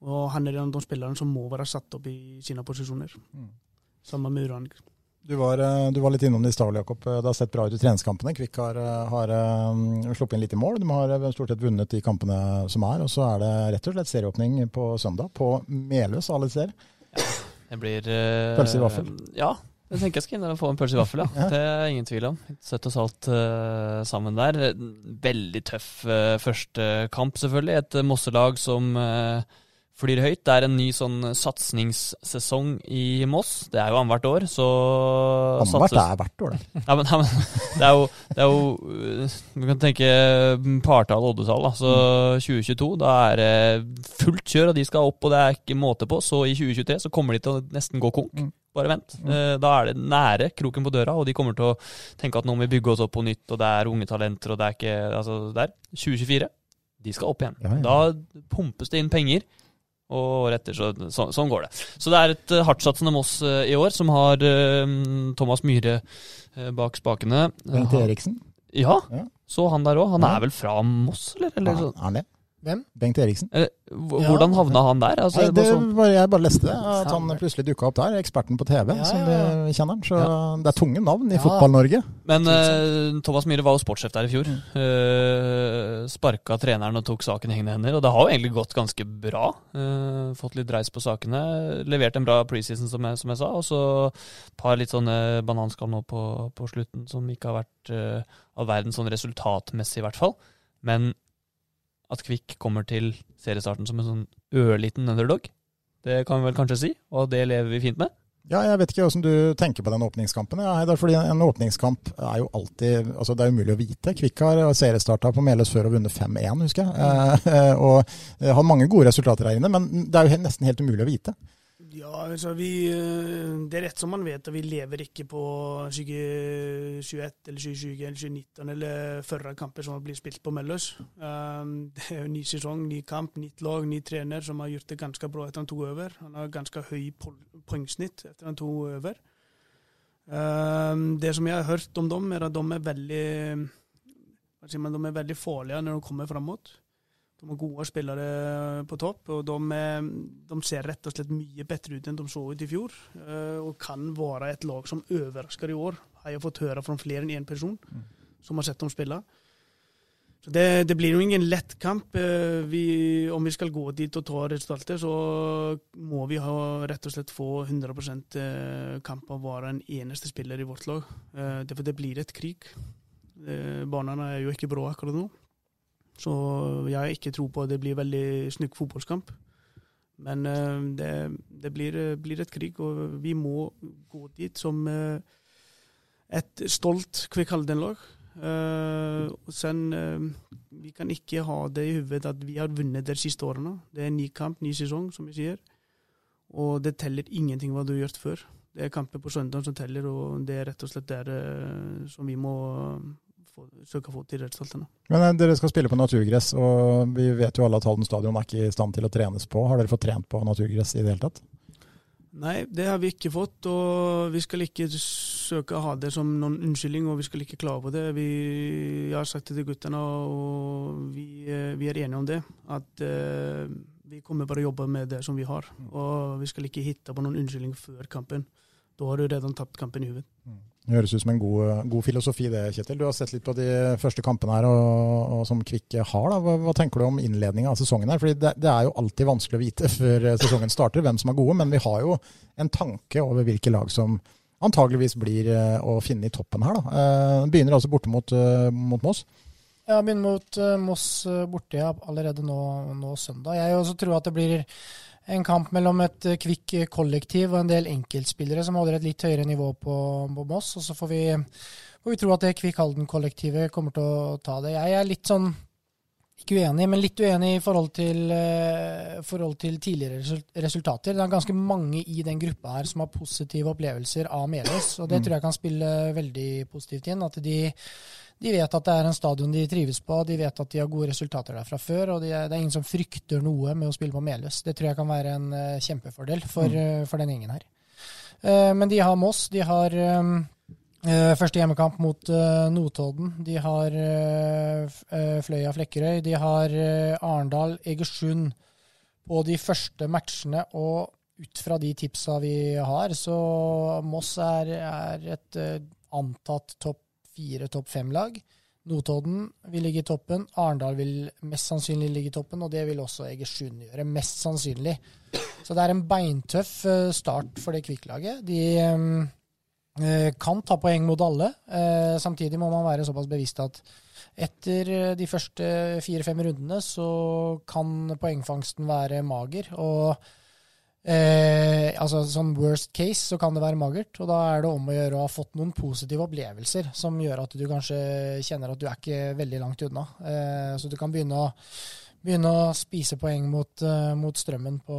Og han er en av de spillerne som må være satt opp i sine posisjoner. Mm. Samme med Uran. Du var, eh, du var, litt innom det i stad, Jakob. Det har sett bra ut i treningskampene. Kvikk har, eh, har sluppet inn litt i mål. De har stort sett vunnet de kampene som er. Og så er det rett og slett serieåpning på søndag på Meløs, alle ser. Ja, det blir Pølse i vaffel? Ja, jeg tenker jeg skal inn og få en pølse i vaffel, ja. Det er ingen tvil om. Søtt og salt uh, sammen der. Veldig tøff uh, første kamp, selvfølgelig. Et Mosselag som uh, flyr høyt. Det er en ny sånn satsingssesong i Moss. Det er jo annethvert år, så Annethvert er hvert år, det. Ja, men, ja, men det, er jo, det er jo Du kan tenke partall og oddetall. Så 2022, da er det fullt kjør, og de skal opp, og det er ikke måte på. Så i 2023 så kommer de til å nesten gå konk. Bare vent. Mm. Eh, da er det nære kroken på døra, og de kommer til å tenke at nå må vi bygge oss opp på nytt, og det er unge talenter, og det er ikke Altså, der. 2024, de skal opp igjen. Ja, ja. Da pumpes det inn penger. Og året etter, så, så, sånn går det. Så det er et uh, hardtsatsende Moss uh, i år, som har uh, Thomas Myhre uh, bak spakene. Bent Eriksen? Ja, ja, så han der òg. Han er vel fra Moss, eller? eller ja, er det? Hvem? Bengt Eriksen. Eh, hvordan havna han der? Altså, Nei, det, bare, jeg bare leste det, at han plutselig dukka opp der. Eksperten på TV, ja, som vi kjenner han. Så det er tunge navn i Fotball-Norge. Men eh, Thomas Myhre var jo sportssjef der i fjor. Mm. Eh, sparka treneren og tok saken i egne hender. Og det har jo egentlig gått ganske bra. Uh, fått litt dreis på sakene. Levert en bra preseason, som jeg, som jeg sa. Og så et par litt sånne bananskall nå på, på, slutten som ikke har vært uh, all verden sånn resultatmessig, i hvert fall. Men at Kvikk kommer til seriestarten som en sånn ørliten underdog. Det kan vi vel kanskje si, og det lever vi fint med. Ja, jeg vet ikke hvordan du tenker på den åpningskampen. Ja, fordi En åpningskamp er jo alltid altså Det er umulig å vite. Kvikk har seriestarta på Meløs før og vunnet 5-1, husker jeg. Eh, [LAUGHS] og har mange gode resultater der inne, men det er jo nesten helt umulig å vite. Ja, altså vi, eh, Det er rett som man vet, og vi lever ikke på 2021 eller 2020 eller 2019 eller førre kamper som har blitt spilt på Møllers. Um, [LAUGHS] det er jo ny sesong, ny kamp, nytt lag, ny trener som har gjort det ganske bra etter han tok over. Han har ganske høy poengsnitt etter han tok over. Um, det som jeg har hørt om dem, er at de er veldig, de er veldig farlige når de kommer framåt. De har gode spillere på topp, og de, de, ser rett og slett mye bedre ut enn de så ut i fjor. Eh, og kan være et lag som overrasker i år, har jeg fått høre fra flere enn én person som har sett dem spille. Så det, det, blir jo ingen lett kamp. Eh, vi, om vi skal gå dit og ta resultatet, så må vi ha, rett og slett få 100 eh, kamp av å være en eneste spiller i vårt lag. Derfor det blir et krig. Barna er jo ikke bra akkurat nå. Så jeg har ikke tro på at det blir veldig snygg fotballkamp. Men uh, det, det blir, blir, et krig, og vi må gå dit som uh, et stolt Kvikk Halden-lag. Uh, sen, vi kan ikke ha det i hodet at vi har vunnet de siste årene. Det er ny kamp, ny sesong, som vi sier. Og det teller ingenting hva du har gjort før. Det er kamper på søndag som teller, og det er rett og slett der som vi må søke å få til resultatene. Men eh, Dere skal spille på naturgress, og vi vet jo alle at Halden stadion er ikke i stand til å trenes på. Har dere fått trent på naturgress i det hele tatt? Nei, det har vi ikke fått, og vi skal ikke søke å ha det som noen unnskyldning, og vi skal ikke klage på det. Vi, jeg har sagt det til guttene, og vi, eh, vi, er enige om det. At uh, vi kommer bare å jobbe med det som vi har. Og vi skal ikke hitte på noen unnskyldning før kampen. Da har du redan tapt kampen i hodet. Mm. Det høres ut som en god, god, filosofi det, Kjetil. Du har sett litt på de første kampene her og, og som Kvikk har. Hva, hva, tenker du om innledninga av sesongen? her? Fordi det, det, er jo alltid vanskelig å vite [LAUGHS] før sesongen starter hvem som er gode, men vi har jo en tanke over hvilke lag som antageligvis blir eh, å finne i toppen her. da. Eh, begynner altså borte mot, eh, mot Moss. Ja, begynner mot Moss borte ja, allerede nå, nå, søndag. Jeg også tror at det blir en kamp mellom et uh, Kvikk kollektiv og en del enkeltspillere som holder et litt høyere nivå på, på Moss. Og så får vi, får vi tro at det Kvikk Halden-kollektivet kommer til å ta det. Jeg er litt sånn ikke uenig, men litt uenig i forhold til, uh, forhold til, tidligere resultater. Det er ganske mange i den gruppa her som har positive opplevelser av Meløs, og det mm. tror jeg kan spille veldig positivt inn. At de de vet at det er en stadion de trives på, de vet at de har gode resultater der fra før. Og de det er ingen som frykter noe med å spille på Meløs. Det tror jeg kan være en uh, kjempefordel for, mm. uh, for, den gjengen her. Uh, men de har Moss. De har første hjemmekamp mot Notodden. De har Fløya Flekkerøy. De har Arendal, Egersund på de første matchene. Og ut fra de tipsa vi har, så Moss er, er et antatt topp fire topp fem-lag. Notodden vil ligge i toppen. Arendal vil mest sannsynlig ligge i toppen, og det vil også Egersund gjøre. Mest sannsynlig. Så det er en beintøff eh, start for det Kvikk-laget. De eh, kan ta poeng mot alle. Eh, samtidig må man være såpass bevisst at etter de første fire-fem rundene så kan poengfangsten være mager. og Eh, altså Sånn worst case så kan det være magert, og da er det om å gjøre å ha fått noen positive opplevelser som gjør at du kanskje kjenner at du er ikke veldig langt unna. Eh, så du kan begynne å begynne å spise poeng mot, uh, mot strømmen på,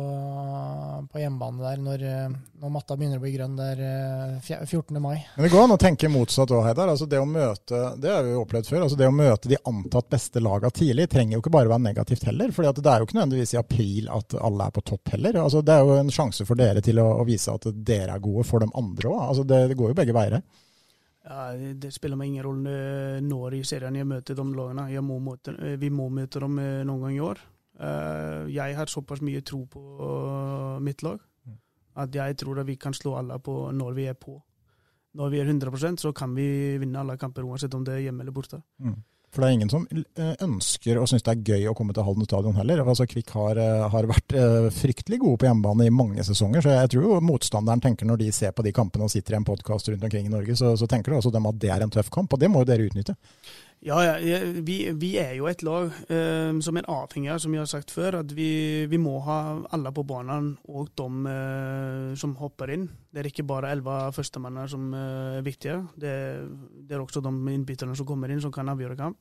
på, hjemmebane der når, eh, når, matta begynner å bli grønn der uh, eh, 14. mai. Men det går an å tenke motsatt òg, Heidar. Altså det, å møte, det har vi jo opplevd før. Altså det å møte de antatt beste lagene tidlig trenger jo ikke bare være negativt heller. For det er jo ikke nødvendigvis i april at alle er på topp heller. Altså det er jo en sjanse for dere til å, å vise at dere er gode for de andre òg. Altså det, det går jo begge veier. Ja, det spiller meg ingen rolle når i serien jeg møter de lagene. Må møte, eh, vi må møte dem eh, noen gang i år. Eh, jeg har såpass mye tro på mitt lag at jeg tror at vi kan slå alle på når vi er på. Når vi er 100% så kan vi vinne alle kamper, uansett om det er hjemme eller borte. Mm. For det er ingen som eh, ønsker og syns det er gøy å komme til Halden stadion heller. Altså Kvikk har, eh, har, vært eh, fryktelig gode på hjemmebane i mange sesonger, så jeg tror jo motstanderen tenker når de ser på de kampene og sitter i en podkast rundt omkring i Norge, så, så tenker de også dem at det er en tøff kamp, og det må jo dere utnytte. Ja, ja vi, vi, er jo et lag eh, som er avhengig av, som jeg har sagt før, at vi, vi må ha alle på banen og de eh, som hopper inn. Det er ikke bare elleve førstemanner som er viktige. Det, det, er også de innbytterne som kommer inn, som kan avgjøre kamp.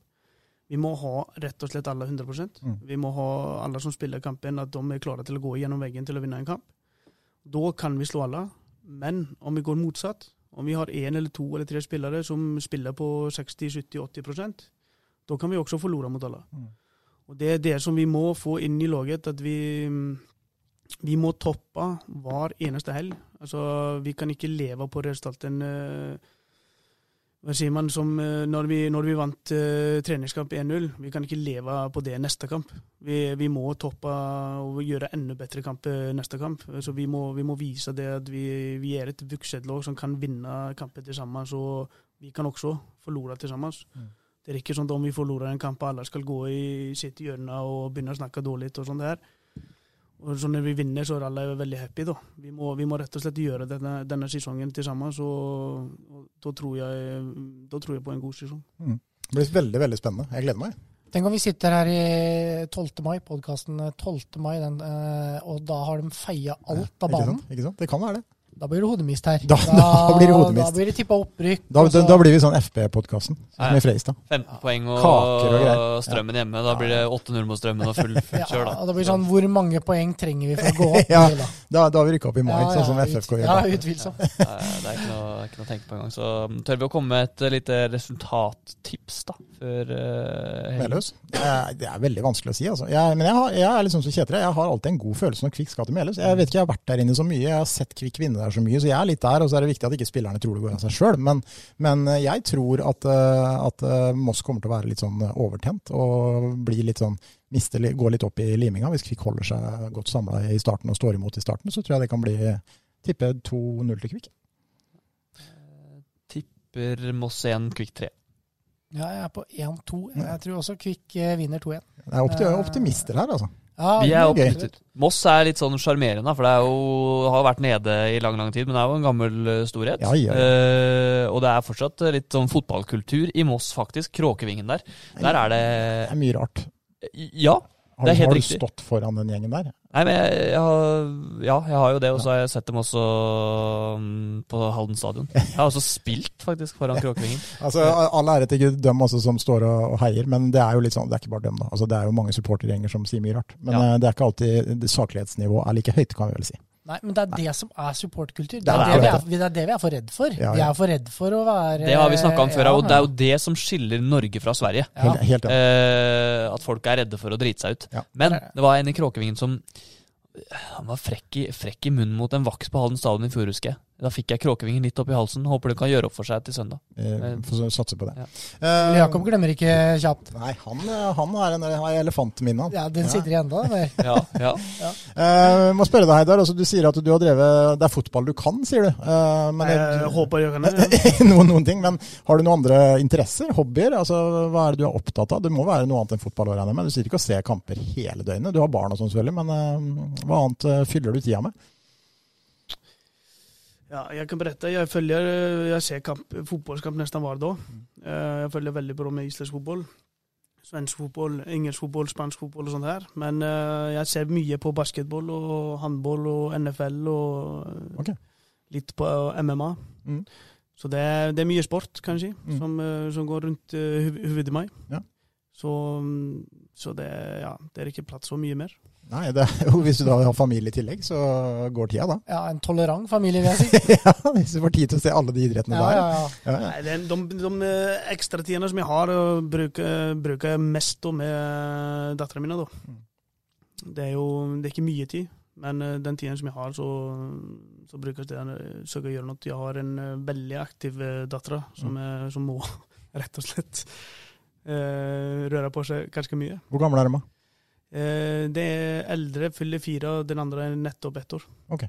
Vi må ha rett og slett alle 100 mm. Vi må ha alle som spiller kampen, at de er klare til å gå gjennom veggen til å vinne en kamp. Da kan vi slå alle. Men om vi går motsatt, om vi har én eller to eller tre spillere som spiller på 60-70-80% da kan vi også forlore mot alle. Mm. Og Det er det som vi må få inn i laget, at vi, vi må toppe hver eneste helg. Altså, vi kan ikke leve på resultatene. Uh, hva sier man, som eh, når vi, når vi vant uh, treningskamp 1-0. Vi kan ikke leve på det neste kamp. Vi, vi, må toppe og gjøre enda bedre kamp eh, neste kamp. Så vi må, vi må vise det at vi, vi er et vokset som kan vinne kamper sammen. Så vi kan også forlore til sammen. Mm. Det er ikke sånn at om vi forlorer en kamp, alle skal gå i sitt hjørne og begynne å snakke dårlig og sånn der. Og så når vi vinner, så er alle veldig happy. da. Vi må, vi må rett og slett gjøre denne, denne sesongen til sammen. Så da tror, jeg, da tror jeg på en god sesong. Mm. Det blir veldig veldig spennende. Jeg gleder meg. Tenk om vi sitter her i 12. mai, podkasten 12. mai, den, eh, og da har de feia alt av banen. Ikke sant? Ikke sant? Det kan være det. Da blir det hodemist her. Da, [LAUGHS] da, blir det hodemist. Da blir det tippa opprykk. Da, da, da, blir vi sånn FB-podkasten som i Freistad. 15 poeng og, og strømmen hjemme. Da blir det 8-0 mot strømmen og full, full [LAUGHS] kjør, da. Ja, da blir det sånn Hvor mange poeng trenger vi for å gå opp? [LAUGHS] ja, da, da har vi rykka opp i mai, ja, sånn som FFK gjør. Ja, utvilsomt. det er ikke noe, ikke noe å tenke på engang. Så tør vi å komme med et lite resultattips, da? Før uh, Meløs? Det er veldig vanskelig å si, altså. Jeg, men jeg, har, jeg er liksom så Kjetil, jeg har alltid en god følelse når Kvikk skal til Meløs. Jeg vet ikke, jeg har vært der inne så mye, jeg har sett Kvikk vinne der så mye, så jeg er litt der. Og så er det viktig at ikke spillerne tror det går av seg sjøl. Men, men, eh, jeg tror at, eh, at, eh, Moss kommer til å være litt sånn overtent og bli litt sånn miste, gå litt opp i liminga. Hvis Kvikk holder seg godt samla i starten og står imot i starten, så tror jeg det kan bli tippe 2-0 til Kvikk. Tipper Moss 1, Kvikk 3. Ja, jeg er på 1-2. Jeg tror også Kvikk eh, vinner 2-1. Det er optimister her, altså. Ja, Vi er optimister. Moss er litt sånn sjarmerende, for det er jo, har vært nede i lang lang tid, men det er jo en gammel eh, storhet. Ja, ja, ja. Eh, og det er fortsatt litt sånn fotballkultur i Moss, faktisk. Kråkevingen der. Der er det Det er mye rart. Ja. Har, har du riktig. stått foran den gjengen der? Nei, men jeg, jeg har, ja, jeg har jo det, og så har jeg sett dem også um, på Halden stadion. Jeg har også spilt, faktisk, foran [LAUGHS] Kråkevingen. Altså, All ære til Gud, dem også som står og, og heier, men det er jo litt sånn, det er ikke bare dem. da. Altså, Det er jo mange supportergjenger som sier mye rart. Men Ja. eh, det er ikke alltid det saklighetsnivået er like høyt, kan vi vel si. Nei, men det er det som er supportkultur. Det Det det, vi det. er, det er det vi er for redd for. Ja, Vi er for redd for å være Det har vi snakka om før, Ja, og det er jo det som skiller Norge fra Sverige. ja. Helt, helt. Eh, at folk er redde for å drite seg ut. Ja. Men det var en i Kråkevingen som Han var frekk i, frekk i munnen mot en vaks på Halden stadion i fjor, husker jeg. Da fikk jeg Kråkevingen litt opp i halsen. Håper det kan gjøre opp for seg til søndag. Eh, Får satse på det. Ja. Uh, Jakob glemmer ikke kjapt. Nei, han, eh, han er en har elefantminne, han. Ja, Den sitter i enda mer. Ja, ja. [LAUGHS] Eh, må spørre deg, Heidar. Altså, du sier at du har drevet Det er fotball du kan, sier du. Uh, men Jeg håper jeg kan det. [LAUGHS] noen, noen ting, men har du noen andre interesser? Hobbyer? Altså, hva er det du er opptatt av? Det må være noe annet enn fotball? å regne med. Du sitter ikke og ser kamper hele døgnet. Du har barn og sånn selvfølgelig, men eh, hva annet eh, fyller du tida med? Ja, jeg kan berette. Jeg følger Jeg ser kamp, fotballkamp nesten hver dag. Eh, Jeg følger veldig bra med islandsk fotball. Svensk fotball, engelsk fotball, spansk fotball og sånt her. Men eh, jeg ser mye på basketball og håndball og NFL og okay. Litt på MMA. Mm. Så det er, det er mye sport, kan jeg si, Mm. som, eh, som går rundt hovedet meg. Ja. Så, mm, så det, ja, det er ikke plass så mye mer. Nei, det er jo, hvis du da har familie i tillegg, så går tida da. Ja, En tolerant familie, vil jeg si. [LAUGHS] ja, Hvis du får tid til å se alle de idrettene Ja, der. ja, ja. Ja, ja. Nei, det, de, de eh, ekstra tidene som jeg har, eh, bruker, bruker jeg mest med dattera mi. Da. Det er jo det er ikke mye tid, men eh, den tiden som jeg har, så, så bruker jeg til å søke å gjøre noe. Jeg har en eh, veldig aktiv eh, datter som, Mm. som må [LAUGHS] rett og slett eh, røre på seg ganske mye. Hvor gammel er de? Eh, det eldre, fyller fire, og den andre er nettopp ett år. Ok,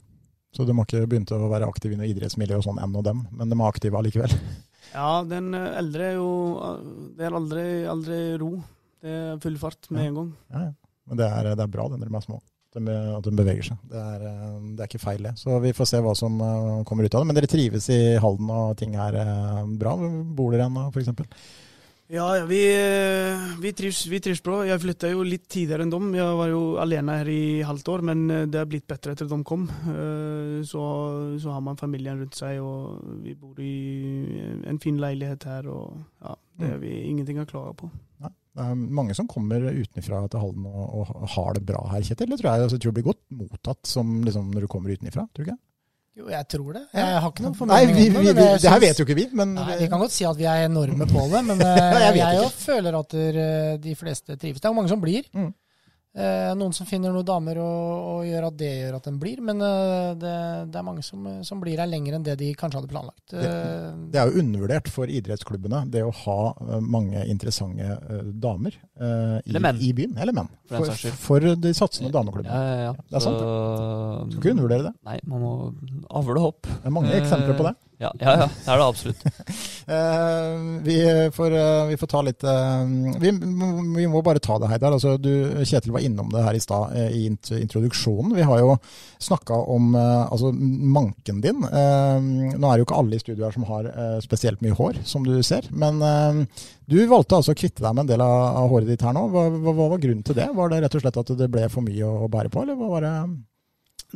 Så de har ikke begynt å være aktive i noe idrettsmiljø og sånn ennå, dem. Men de er aktive allikevel. [LAUGHS] Ja, den eh, eldre er jo Det er aldri, aldri ro. Det er full fart med Ja. en gang. Ja, ja. Men det er, det er bra, det, når de er små. At de beveger seg. Det er, eh, det er ikke feil, det. Så vi får se hva som eh, kommer ut av det. Men dere trives i Halden, og ting er eh, bra? Bor dere ennå, f.eks.? Ja, ja vi, eh, vi, trivs, vi trivs, bra. Jeg flytta jo litt tidligere enn dem. Jeg var jo alene her i halvt år, men eh, det har blitt bedre etter at de kom. Eh, Så, så har man familien rundt seg, og vi bor i en fin leilighet her. Og ja, det har vi ingenting å klage på. Det er mange som kommer utenfra til Halden og, og har det bra her, Kjetil. Det tror jeg, altså, jeg tror blir godt mottatt som, liksom, når du kommer utenfra. Tror du ikke? Jo, jeg tror det. Jeg har ikke noen Nei, formening vi, vi, det. det her vet jo ikke vi, men Nei, Vi kan godt si at vi er enorme på det, men [LAUGHS] eh, jeg jeg, føler at eh, de fleste trives. Det er jo mange som blir. Mm. Eh, noen som finner noen damer og, og gjør at det gjør at den blir, men eh, det, det er mange som, som blir her lenger enn det de kanskje hadde planlagt. Eh, det er jo undervurdert for idrettsklubbene, det å ha eh, mange interessante eh, damer eh, i, i byen. Eller menn. For For, de satsende dameklubbene. Ja, ja, ja. Det er sant, Så- Skal ikke undervurdere det. Nei, man må avle hopp. Det er mange eksempler på det. Ja, ja, ja, det er det absolutt. [LAUGHS] Eh, vi, får, eh, vi får ta litt eh, vi, vi må bare ta det, Heidar. Altså, du, Kjetil var innom det her i stad i introduksjonen. Vi har jo snakka om altså, manken din. Nå er det jo ikke alle i studio her som har spesielt mye hår, som du ser. Men du valgte altså å kvitte deg med en del av håret ditt her nå. Hva, hva, hva var grunnen til det? Var det rett og slett at det ble for mye å bære på, eller hva var det?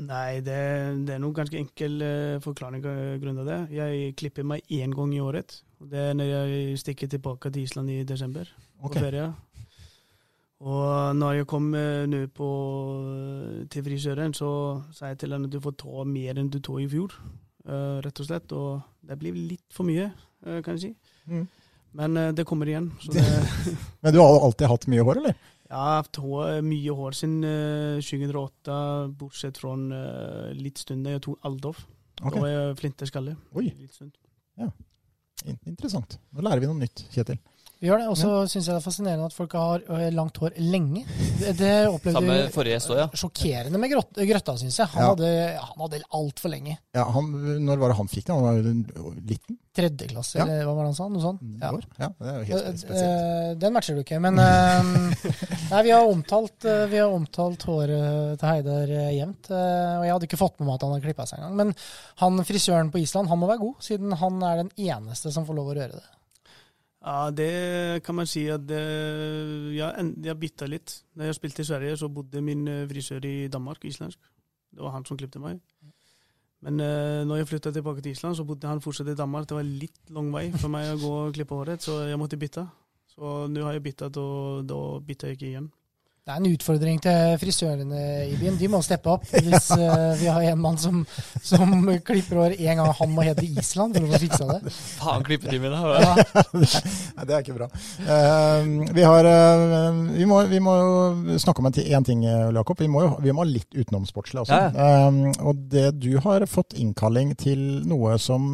Nei, det, det er noen ganske enkel uh, forklaring av grunnen til det. Jeg klipper meg én gang i året. og Det er når jeg stikker tilbake til Island i desember okay. på ferie. Og når jeg kom eh, nå på til frisøren, så sa jeg til henne at du får ta mer enn du tok i fjor. Uh, rett og slett. Og det blir litt for mye, uh, kan jeg si. Mm. Men eh, det kommer igjen. Så [LAUGHS] det, Men du har alltid hatt mye hår, eller? Jeg har hatt hår, mye hår siden uh, 2008, bortsett fra uh, litt stund jeg tok Aldov. Okay. Da var jeg flinteskalle. Oi. Litt stund. Ja. Interessant. Nå lærer vi noe nytt, Kjetil. Vi gjør det. Og så syns jeg det er fascinerende at folk har langt hår lenge. Det, det opplevde Samme vi forrige ja. sjokkerende med Grøtta, syns jeg. Han Ja. hadde, han hadde altfor lenge. Ja, han, når var det han fikk det? Han var liten? Tredje klasse, Ja. eller hva var det han sa? Noe sånt. Ja. Ja. ja, det er jo helt Eh, spesielt. eh, Den matcher du ikke, men eh, [LAUGHS] Nei, vi har omtalt, eh, vi har omtalt håret til Heidar eh, jevnt. eh, Og jeg hadde ikke fått med meg at han hadde klippa seg engang. Men han frisøren på Island, han må være god, siden han er den eneste som får lov å røre det. Ja, det kan man si at det, ja, jeg bytta litt. Da jeg spilte i Sverige, så bodde min eh, frisør i Danmark, islandsk. Det var han som klippte meg. Men uh, når jeg flytta tilbake til Island, så bodde han fortsatt i Danmark. Det var litt lang vei for meg å gå og klippe håret, så jeg måtte bytte. Så nå har jeg byttet, og da bytter jeg ikke igjen. Det er en utfordring til frisørene i byen. De må steppe opp hvis [LAUGHS] eh, vi har en mann som, som klipper hår en gang han må hete Island for å få fiksa det. Faen, klippetime, da. Ja, Nei, det er ikke bra. Uh, vi, har, uh, vi, må, vi må jo snakke om en ting, eh, Jakob. Vi må jo vi må ha litt utenomsportslig også. Ja, Eh, og det du har fått innkalling til noe som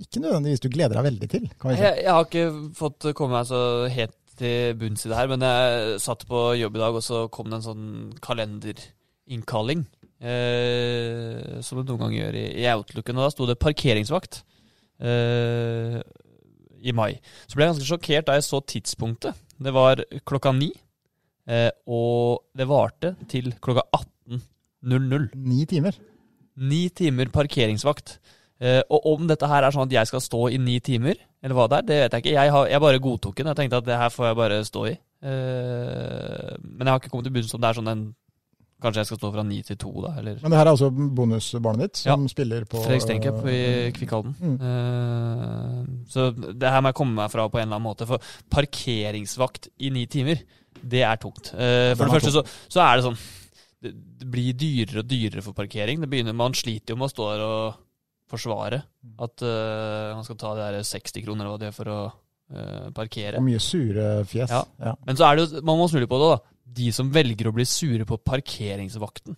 ikke nødvendigvis du gleder deg veldig til. Kan vi si. Jeg, jeg har ikke fått komme meg så helt til bunns i det her, men jeg satt på jobb i dag, og så kom det en sånn kalenderinnkalling. Eh, som det noen ganger gjør i, i Outlooken. Og da sto det 'parkeringsvakt' eh, i mai. Så ble jeg ganske sjokkert da jeg så tidspunktet. Det var klokka ni, eh, og det varte til klokka 18.00. Ni timer. Ni timer parkeringsvakt. Eh, og om dette her er sånn at jeg skal stå i ni timer, eller hva det er, det vet jeg ikke. Jeg, har, jeg bare godtok den. Jeg tenkte at det her får jeg bare stå i. Uh, men jeg har ikke kommet til bunns om det er sånn en Kanskje jeg skal stå fra ni til to, da, eller Men det her er altså bonusbarnet ditt som spiller på Fredrik Stenkepp i eh, Kvikkhalden. Mm. Uh, så det her må jeg komme meg fra på en eller annen måte. For parkeringsvakt i ni timer, det er tungt. Uh, for det første så, så er det sånn det, det blir dyrere og dyrere for parkering. Det begynner, Man sliter jo med å stå der og forsvare at uh, man skal ta det der 60 kroner eller hva det er for å uh, parkere. Og mye sure fjes. Ja. Ja. Men så er det jo, man må snu litt på det, da. De som velger å bli sure på parkeringsvakten.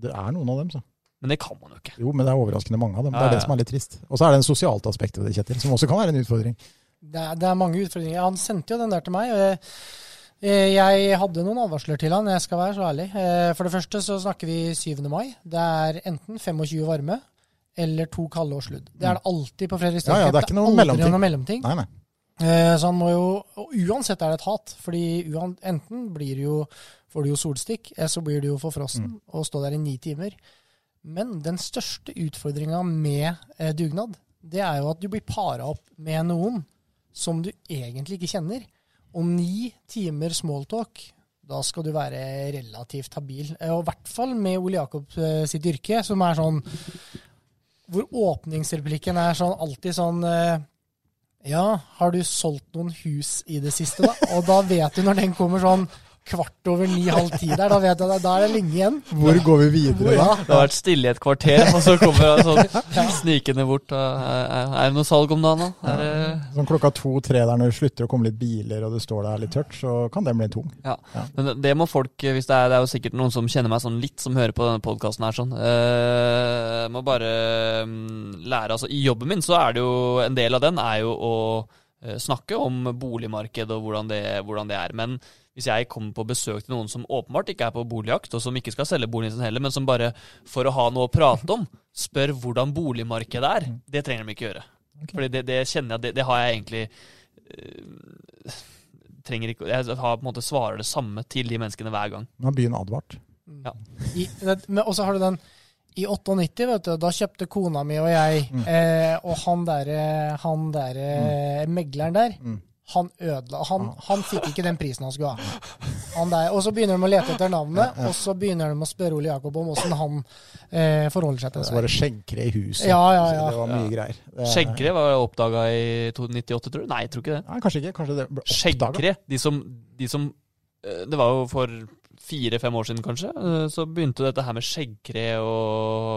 Det er noen av dem, så. Men det kan man jo ikke. Jo, men det er overraskende mange av dem. Det Ja, er ja. det som er litt trist. Og så er det en sosialt aspekt ved det, Kjetil, som også kan være en utfordring. Det er, det er mange utfordringer. Han sendte jo den der til meg. og jeg, eh, jeg hadde noen advarsler til han, jeg skal være så ærlig. Eh, For det første så snakker vi 7. mai. Det er enten 25 varme eller to kalde og sludd. Det er det alltid på Fredrik Ja, ja, det er ikke noe mellomting. noe mellomting. Nei, nei. Eh, Så han må jo Og uansett er det et hat. Fordi enten blir det jo, får du jo solstikk, eller så blir du jo forfrossen Mm. og stå der i ni timer. Men den største utfordringa med eh, dugnad, det er jo at du blir para opp med noen som du egentlig ikke kjenner. Og ni timer smalltalk, da skal du være relativt habil. Eh, Og i hvert fall med Ole Jakob eh, sitt yrke, som er sånn Hvor åpningsreplikken er sånn alltid sånn eh, ja, har du solgt noen hus i det siste, da? Og da vet du når den kommer sånn kvart over ni-halv ti der, da vet jeg det, da er det lenge igjen. Hvor går vi videre da? Det har vært stille i et kvarter, og så kommer han sånn snikende bort. og, Er, er det noe salg om dagen, da? Er det Sånn klokka to-tre der når det slutter å komme litt biler og det står der litt tørt, så kan den bli tung. Men det må folk, hvis det er, det er jo sikkert noen som kjenner meg sånn litt, som hører på denne podkasten her, sånn. Uh, må bare mm, lære, altså. I jobben min så er det jo En del av den er jo å eh, snakke om boligmarkedet og hvordan det, hvordan det er. Men hvis jeg kommer på besøk til noen som åpenbart ikke er på boligjakt, og som ikke skal selge boligen sin heller, men som bare for å ha noe å prate om, spør hvordan boligmarkedet er, det trenger de ikke gjøre. Okay. Fordi det, det kjenner jeg, det, det har jeg egentlig øh, trenger ikke, Jeg har på en måte svarer det samme til de menneskene hver gang. Nå er byen advart. Ja. Og så har du den i 98, vet du, da kjøpte kona mi og jeg, Mm. eh, og han derre han der, mm. megleren der, Mm. Han ødela han, han fikk ikke den prisen han skulle ha. Han der, og så begynner de å lete etter navnet, og så begynner de å spørre Ole Jakob om åssen han eh, forholder seg til det. Så var det skjenkere i huset. Ja, ja, ja. Det var mye greier. Det- Skjeggkre var oppdaga i 98, tror du? Nei, jeg tror ikke det. Nei, kanskje ikke. Kanskje det ble. Skjeggkre, de som, de som eh, Det var jo for fire-fem år siden, kanskje, eh, så begynte dette her med skjeggkre å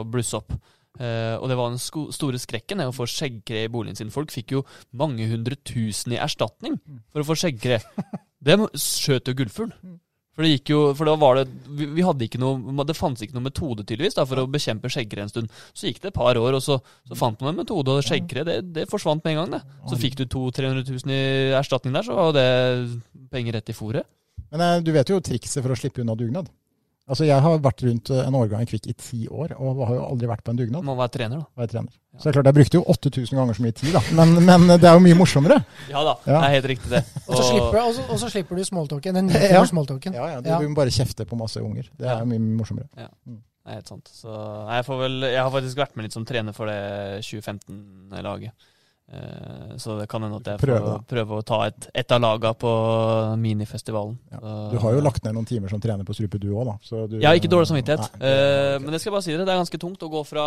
blusse opp. Eh, og det var den store skrekken, det å få skjeggkre i boligen sin. Folk fikk jo mange hundre tusen i erstatning for å få skjeggkre. [LAUGHS] Det skjøt jo gullfugl. For det gikk jo, for da var det Vi, vi hadde ikke noe Det fantes ikke noe metode tydeligvis da, for å bekjempe skjeggkre en stund. Så gikk det et par år, og så, så fant man en metode, og skjeggkre det, det forsvant med en gang. det. Så fikk du 200 000-300 000 i erstatning der, så var det penger rett i fòret. Men eh, du vet jo trikset for å slippe unna dugnad. Altså Jeg har vært rundt eh, en årgang i Kvikk i ti år, og har jo aldri vært på en dugnad. Man må være trener, da. Være er trener. Så det er klart, jeg brukte jo 8000 ganger så mye tid, da. Men, men det er jo mye morsommere. Ja da, Ja. det er helt riktig, det. Og så slipper, og så, og så slipper du smalltalken. Den Ja. ja. smalltalken. Ja, ja, du, Ja. bare kjefte på masse unger. Det er Ja. mye morsommere. Ja. Det er helt sant. Så nei, jeg, får vel, jeg har faktisk vært med litt som trener for det 2015-laget. Eh, så det kan hende at jeg Prøve, får prøve å ta et, et av laga på minifestivalen. Ja. Du har jo lagt ned noen timer som trener på strupe, du òg, da. Så du, ja, ikke dårlig samvittighet. Nei, Eh, men det skal jeg bare si dere, det er ganske tungt å gå fra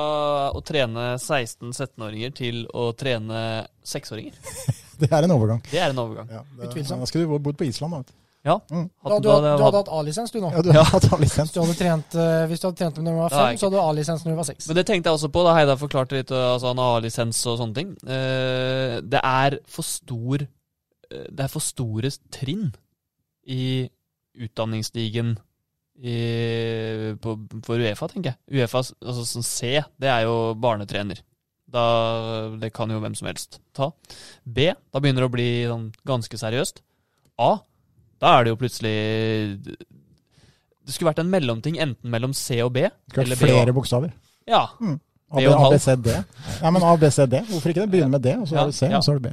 å trene 16-17-åringer til å trene 6-åringer. [LAUGHS] det er en overgang. Det er en overgang. Ja, det, Utvilsomt. Da skulle du bodd på Island, da. vet du. Ja. Mm. Da, du, da du hadde hatt- A-lisens du nå. Ja, du hadde hatt lisens. Hvis du hadde trent, eh, hvis du hadde trent dem når du var fem, så hadde du A-lisens når du var seks. Men det tenkte jeg også på da Heidar forklarte litt uh, altså han har lisens og sånne ting. Uh, det er for stor eh, Det er for store trinn i utdanningsstigen i, på, for Uefa, tenker jeg. Uefa, altså sånn C, det er jo barnetrener. Da, det kan jo hvem som helst ta. B, da begynner det å bli sånn ganske seriøst. A, da er det jo plutselig Det skulle vært en mellomting enten mellom C og B. Eller flere B og- bokstaver. Ja, A, B og en A, halv. B, C, D. Ja, men A, B, C, D. Hvorfor ikke det? Begynne med D, og så har du C, ja. og så har du B.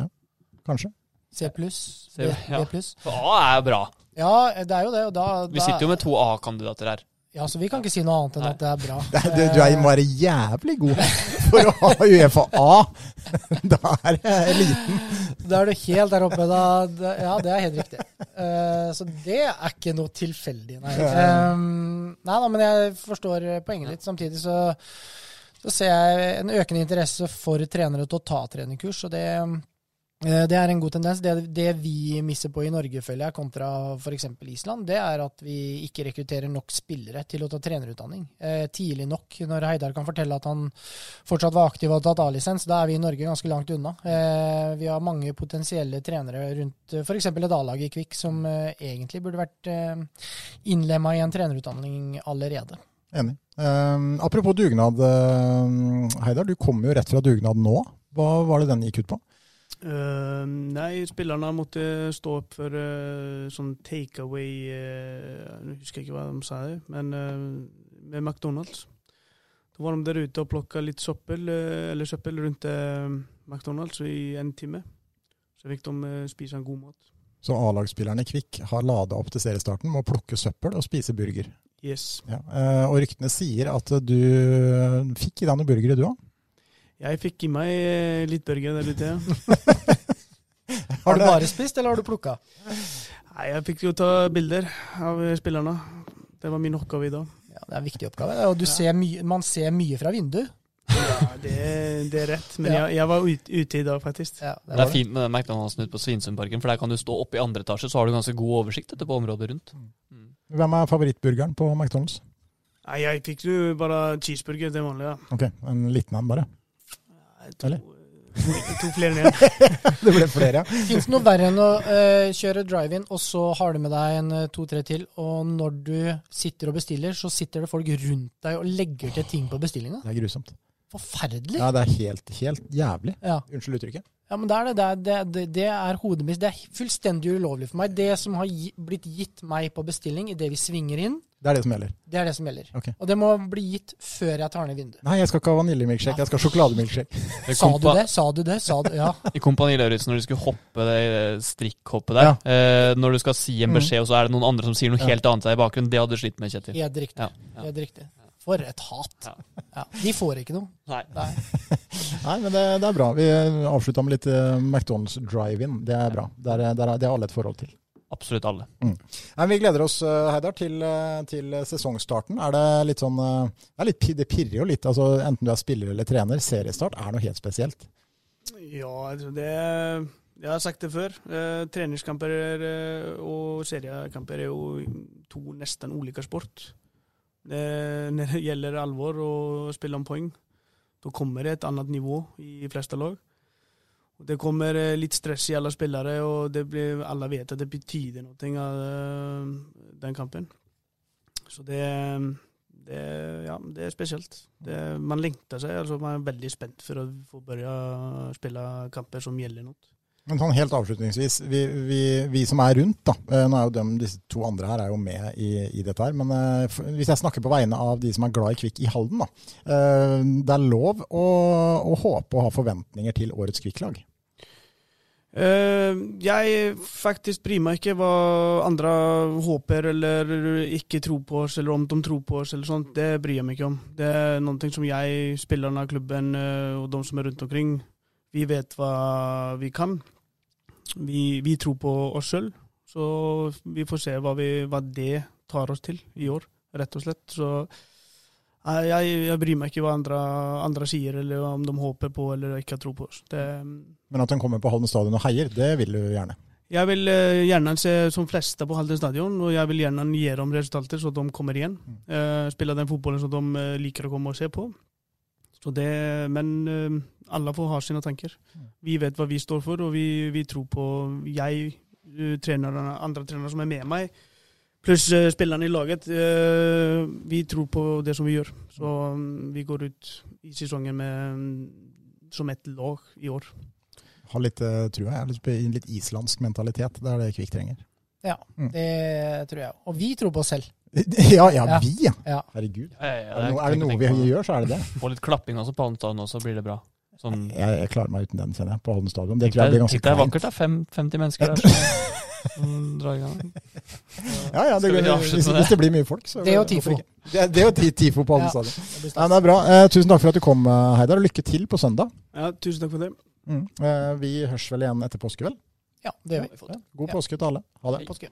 Kanskje. C pluss, B, pluss. for A er bra. Ja, det er jo det. Og da, Vi sitter jo med to A-kandidater her. Ja, så vi kan ikke si noe annet enn Nei. at det er bra. Det, [LAUGHS] det, du, er, bare jævlig god for å ha Uefa A. [LAUGHS] Da er det eliten. Da er du helt der oppe. Da, da, ja, det er helt riktig. Eh, så det er ikke noe tilfeldig, nei. Um, nei da, men jeg forstår poenget litt. Samtidig så, så ser jeg en økende interesse for trenere til å ta trenerkurs, og det, det er en god tendens. Det, det vi misser på i Norge, føler jeg, kontra f.eks. Island, det er at vi ikke rekrutterer nok spillere til å ta trenerutdanning eh, tidlig nok. Når Heidar kan fortelle at han fortsatt var aktiv og hadde tatt A-lisens, da er vi i Norge ganske langt unna. Eh, vi har mange potensielle trenere rundt eh, f.eks. et A-lag i Kvikk som eh, egentlig burde vært eh, innlemma i en trenerutdanning allerede. Enig. Um, apropos dugnad, Heidar. Du kommer jo rett fra dugnad nå. Hva var det den gikk ut på? Eh, nei, spillerne måtte stå opp for uh, sånn takeaway uh, Jeg husker ikke hva de sa, det, men med McDonald's. Da var de der ute og plukka litt søppel, eller søppel rundt McDonald's i en time. Så fikk de spise en god mat. Så A-lagsspillerne Kvikk har lada opp til seriestarten med å plukke søppel og spise burger. Yes. Ja. og ryktene sier at du fikk i deg noen burgere, du òg? Jeg fikk i meg eh, litt burger der ute. ja. [LAUGHS] Har du bare spist, eller har du plukka? Nei, jeg fikk jo ta bilder av spillerne. Det var min oppgave i dag. Ja, det er en viktig oppgave. Og du ser mye, man ser mye fra vinduet. Ja, det, det er rett. Men Ja. jeg, jeg var ut, ute i dag, faktisk. Ja, Det er fint med den McDonald'sen ute på Svinesundparken, for der kan du stå oppe i andre etasje, så har du ganske god oversikt etter på området rundt. Mm. Hvem er favorittburgeren på McDonald's? Nei, jeg fikk jo bare cheeseburger det vanlig. Ja. Ok, En liten en, bare. To, Eller? to, to flere ned. [LAUGHS] Det ble flere, ja. Fins det noe verre enn å uh, kjøre drive-in, og så har du med deg en eh, to-tre til, og når du sitter og bestiller, så sitter det folk rundt deg og legger til ting på bestillinga? Det er grusomt. Forferdelig. Ja, det er helt, helt jævlig. Ja. Unnskyld uttrykket. Ja, men det er det. Det er, det, det, er mitt. Det er fullstendig ulovlig for meg. Det som har gi, blitt gitt meg på bestilling idet vi svinger inn, Det er det som gjelder. det er det som gjelder. Ok. Og det må bli gitt før jeg tar ned vinduet. Nei, jeg skal ikke ha vaniljemilkshake, jeg skal ha sjokolademilkshake. Sa du det? Sa du det? Sa du, ja. [LAUGHS] I Kompani Lauritzen, når de skulle hoppe det eh, strikkhoppet der, eh, når du skal si en Mm. beskjed, og så er det noen andre som sier noe Ja. helt annet der i bakgrunnen, det hadde du slitt med, Kjetil. Helt riktig. Ja, ja. Helt riktig. For et hat. Ja. Ja. De får ikke noe. Nei. Nei. [LAUGHS] Nei, men det, det er bra. Vi avslutta med litt eh, McDonald's drive-in. Det er bra. Det er, det, er, det har alle et forhold til. Absolutt alle. Nei, vi gleder oss, eh, Heidar, til, eh, til sesongstarten. Er det litt sånn det, er litt, det pirrer jo litt. altså Enten du er spiller eller trener. Seriestart er noe helt spesielt. Ja, det Jeg har sagt det før. Eh, treningskamper er, og seriekamper er jo to nesten ulike sport. Det, når det gjelder alvor og spille om poeng, da kommer det et annet nivå i fleste lag. Det kommer eh, litt stress i alle spillere, og det blir, alle vet at det betyr noe av eh, den kampen. Så det, det, ja, det er spesielt. Det, man lengter seg. altså Man er veldig spent for å få å spille kamper som gjelder noe. Men sånn helt avslutningsvis, vi, vi, vi, som er rundt, da. eh, Nå er jo de, disse to andre her er jo med i, i dette her. Men uh, hvis jeg snakker på vegne av de som er glad i Kvikk i Halden, da. Uh, det er lov å, å håpe og ha forventninger til årets Kvikk-lag. Uh, jeg faktisk bryr meg ikke hva andre håper eller ikke tror på oss, eller om de tror på oss eller sånt. Det bryr jeg meg ikke om. Det er noe som jeg, spillerne av klubben og de som er rundt omkring, vi vet hva vi kan. Vi, vi tror på oss sjøl, så vi får se hva, vi, hva det tar oss til i år, rett og slett. Så jeg, jeg, bryr meg ikke hva andre, andre, sier, eller om de håper på eller ikke har tro på oss. Det, Men at de kommer på Halden stadion og heier, det vil du gjerne? Jeg vil uh, gjerne se som fleste på Halden stadion, og jeg vil gjerne gi dem resultater så de kommer igjen. Mm. Uh, spille den fotballen som de liker å komme og se på. Det, men alle får ha sine tanker. Mm. Vi vet hva vi står for, og vi, vi tror på Jeg, trenerne, andre trenere som er med meg, Pluss uh, spillerne i laget. Uh, vi tror på det som vi gjør. Så um, vi går ut i sesongen med, um, som ett lag i år. Har litt, uh, tror jeg, litt, litt islandsk mentalitet. Det er det Kvikk trenger. Ja, mm. det tror jeg. Og vi tror på oss selv. [LAUGHS] ja, ja, vi, ja. ja. Herregud. Ja, ja, er, det er, det noe vi gjør, så er det det. Få litt klapping også på Halden stadion, så blir det bra. Sånn... Jeg, jeg, klarer meg uten den, kjenner jeg, på Holmen stadion. Det tror jeg blir ganske kleint. Det er vakkert, det er 50 mennesker der. [LAUGHS] ja, ja, det, hvis, hvis, det blir mye folk, så Det og TIFO. Det, det og tifo på alle ja, stadion. Ja, det er bra. Eh, tusen takk for at du kom, Heidar, Heidar. Lykke til på søndag. Ja, tusen takk for det. Mm. Eh, vi høres vel igjen etter påske, vel? Ja, det gjør vi. God påske til alle. Ha det.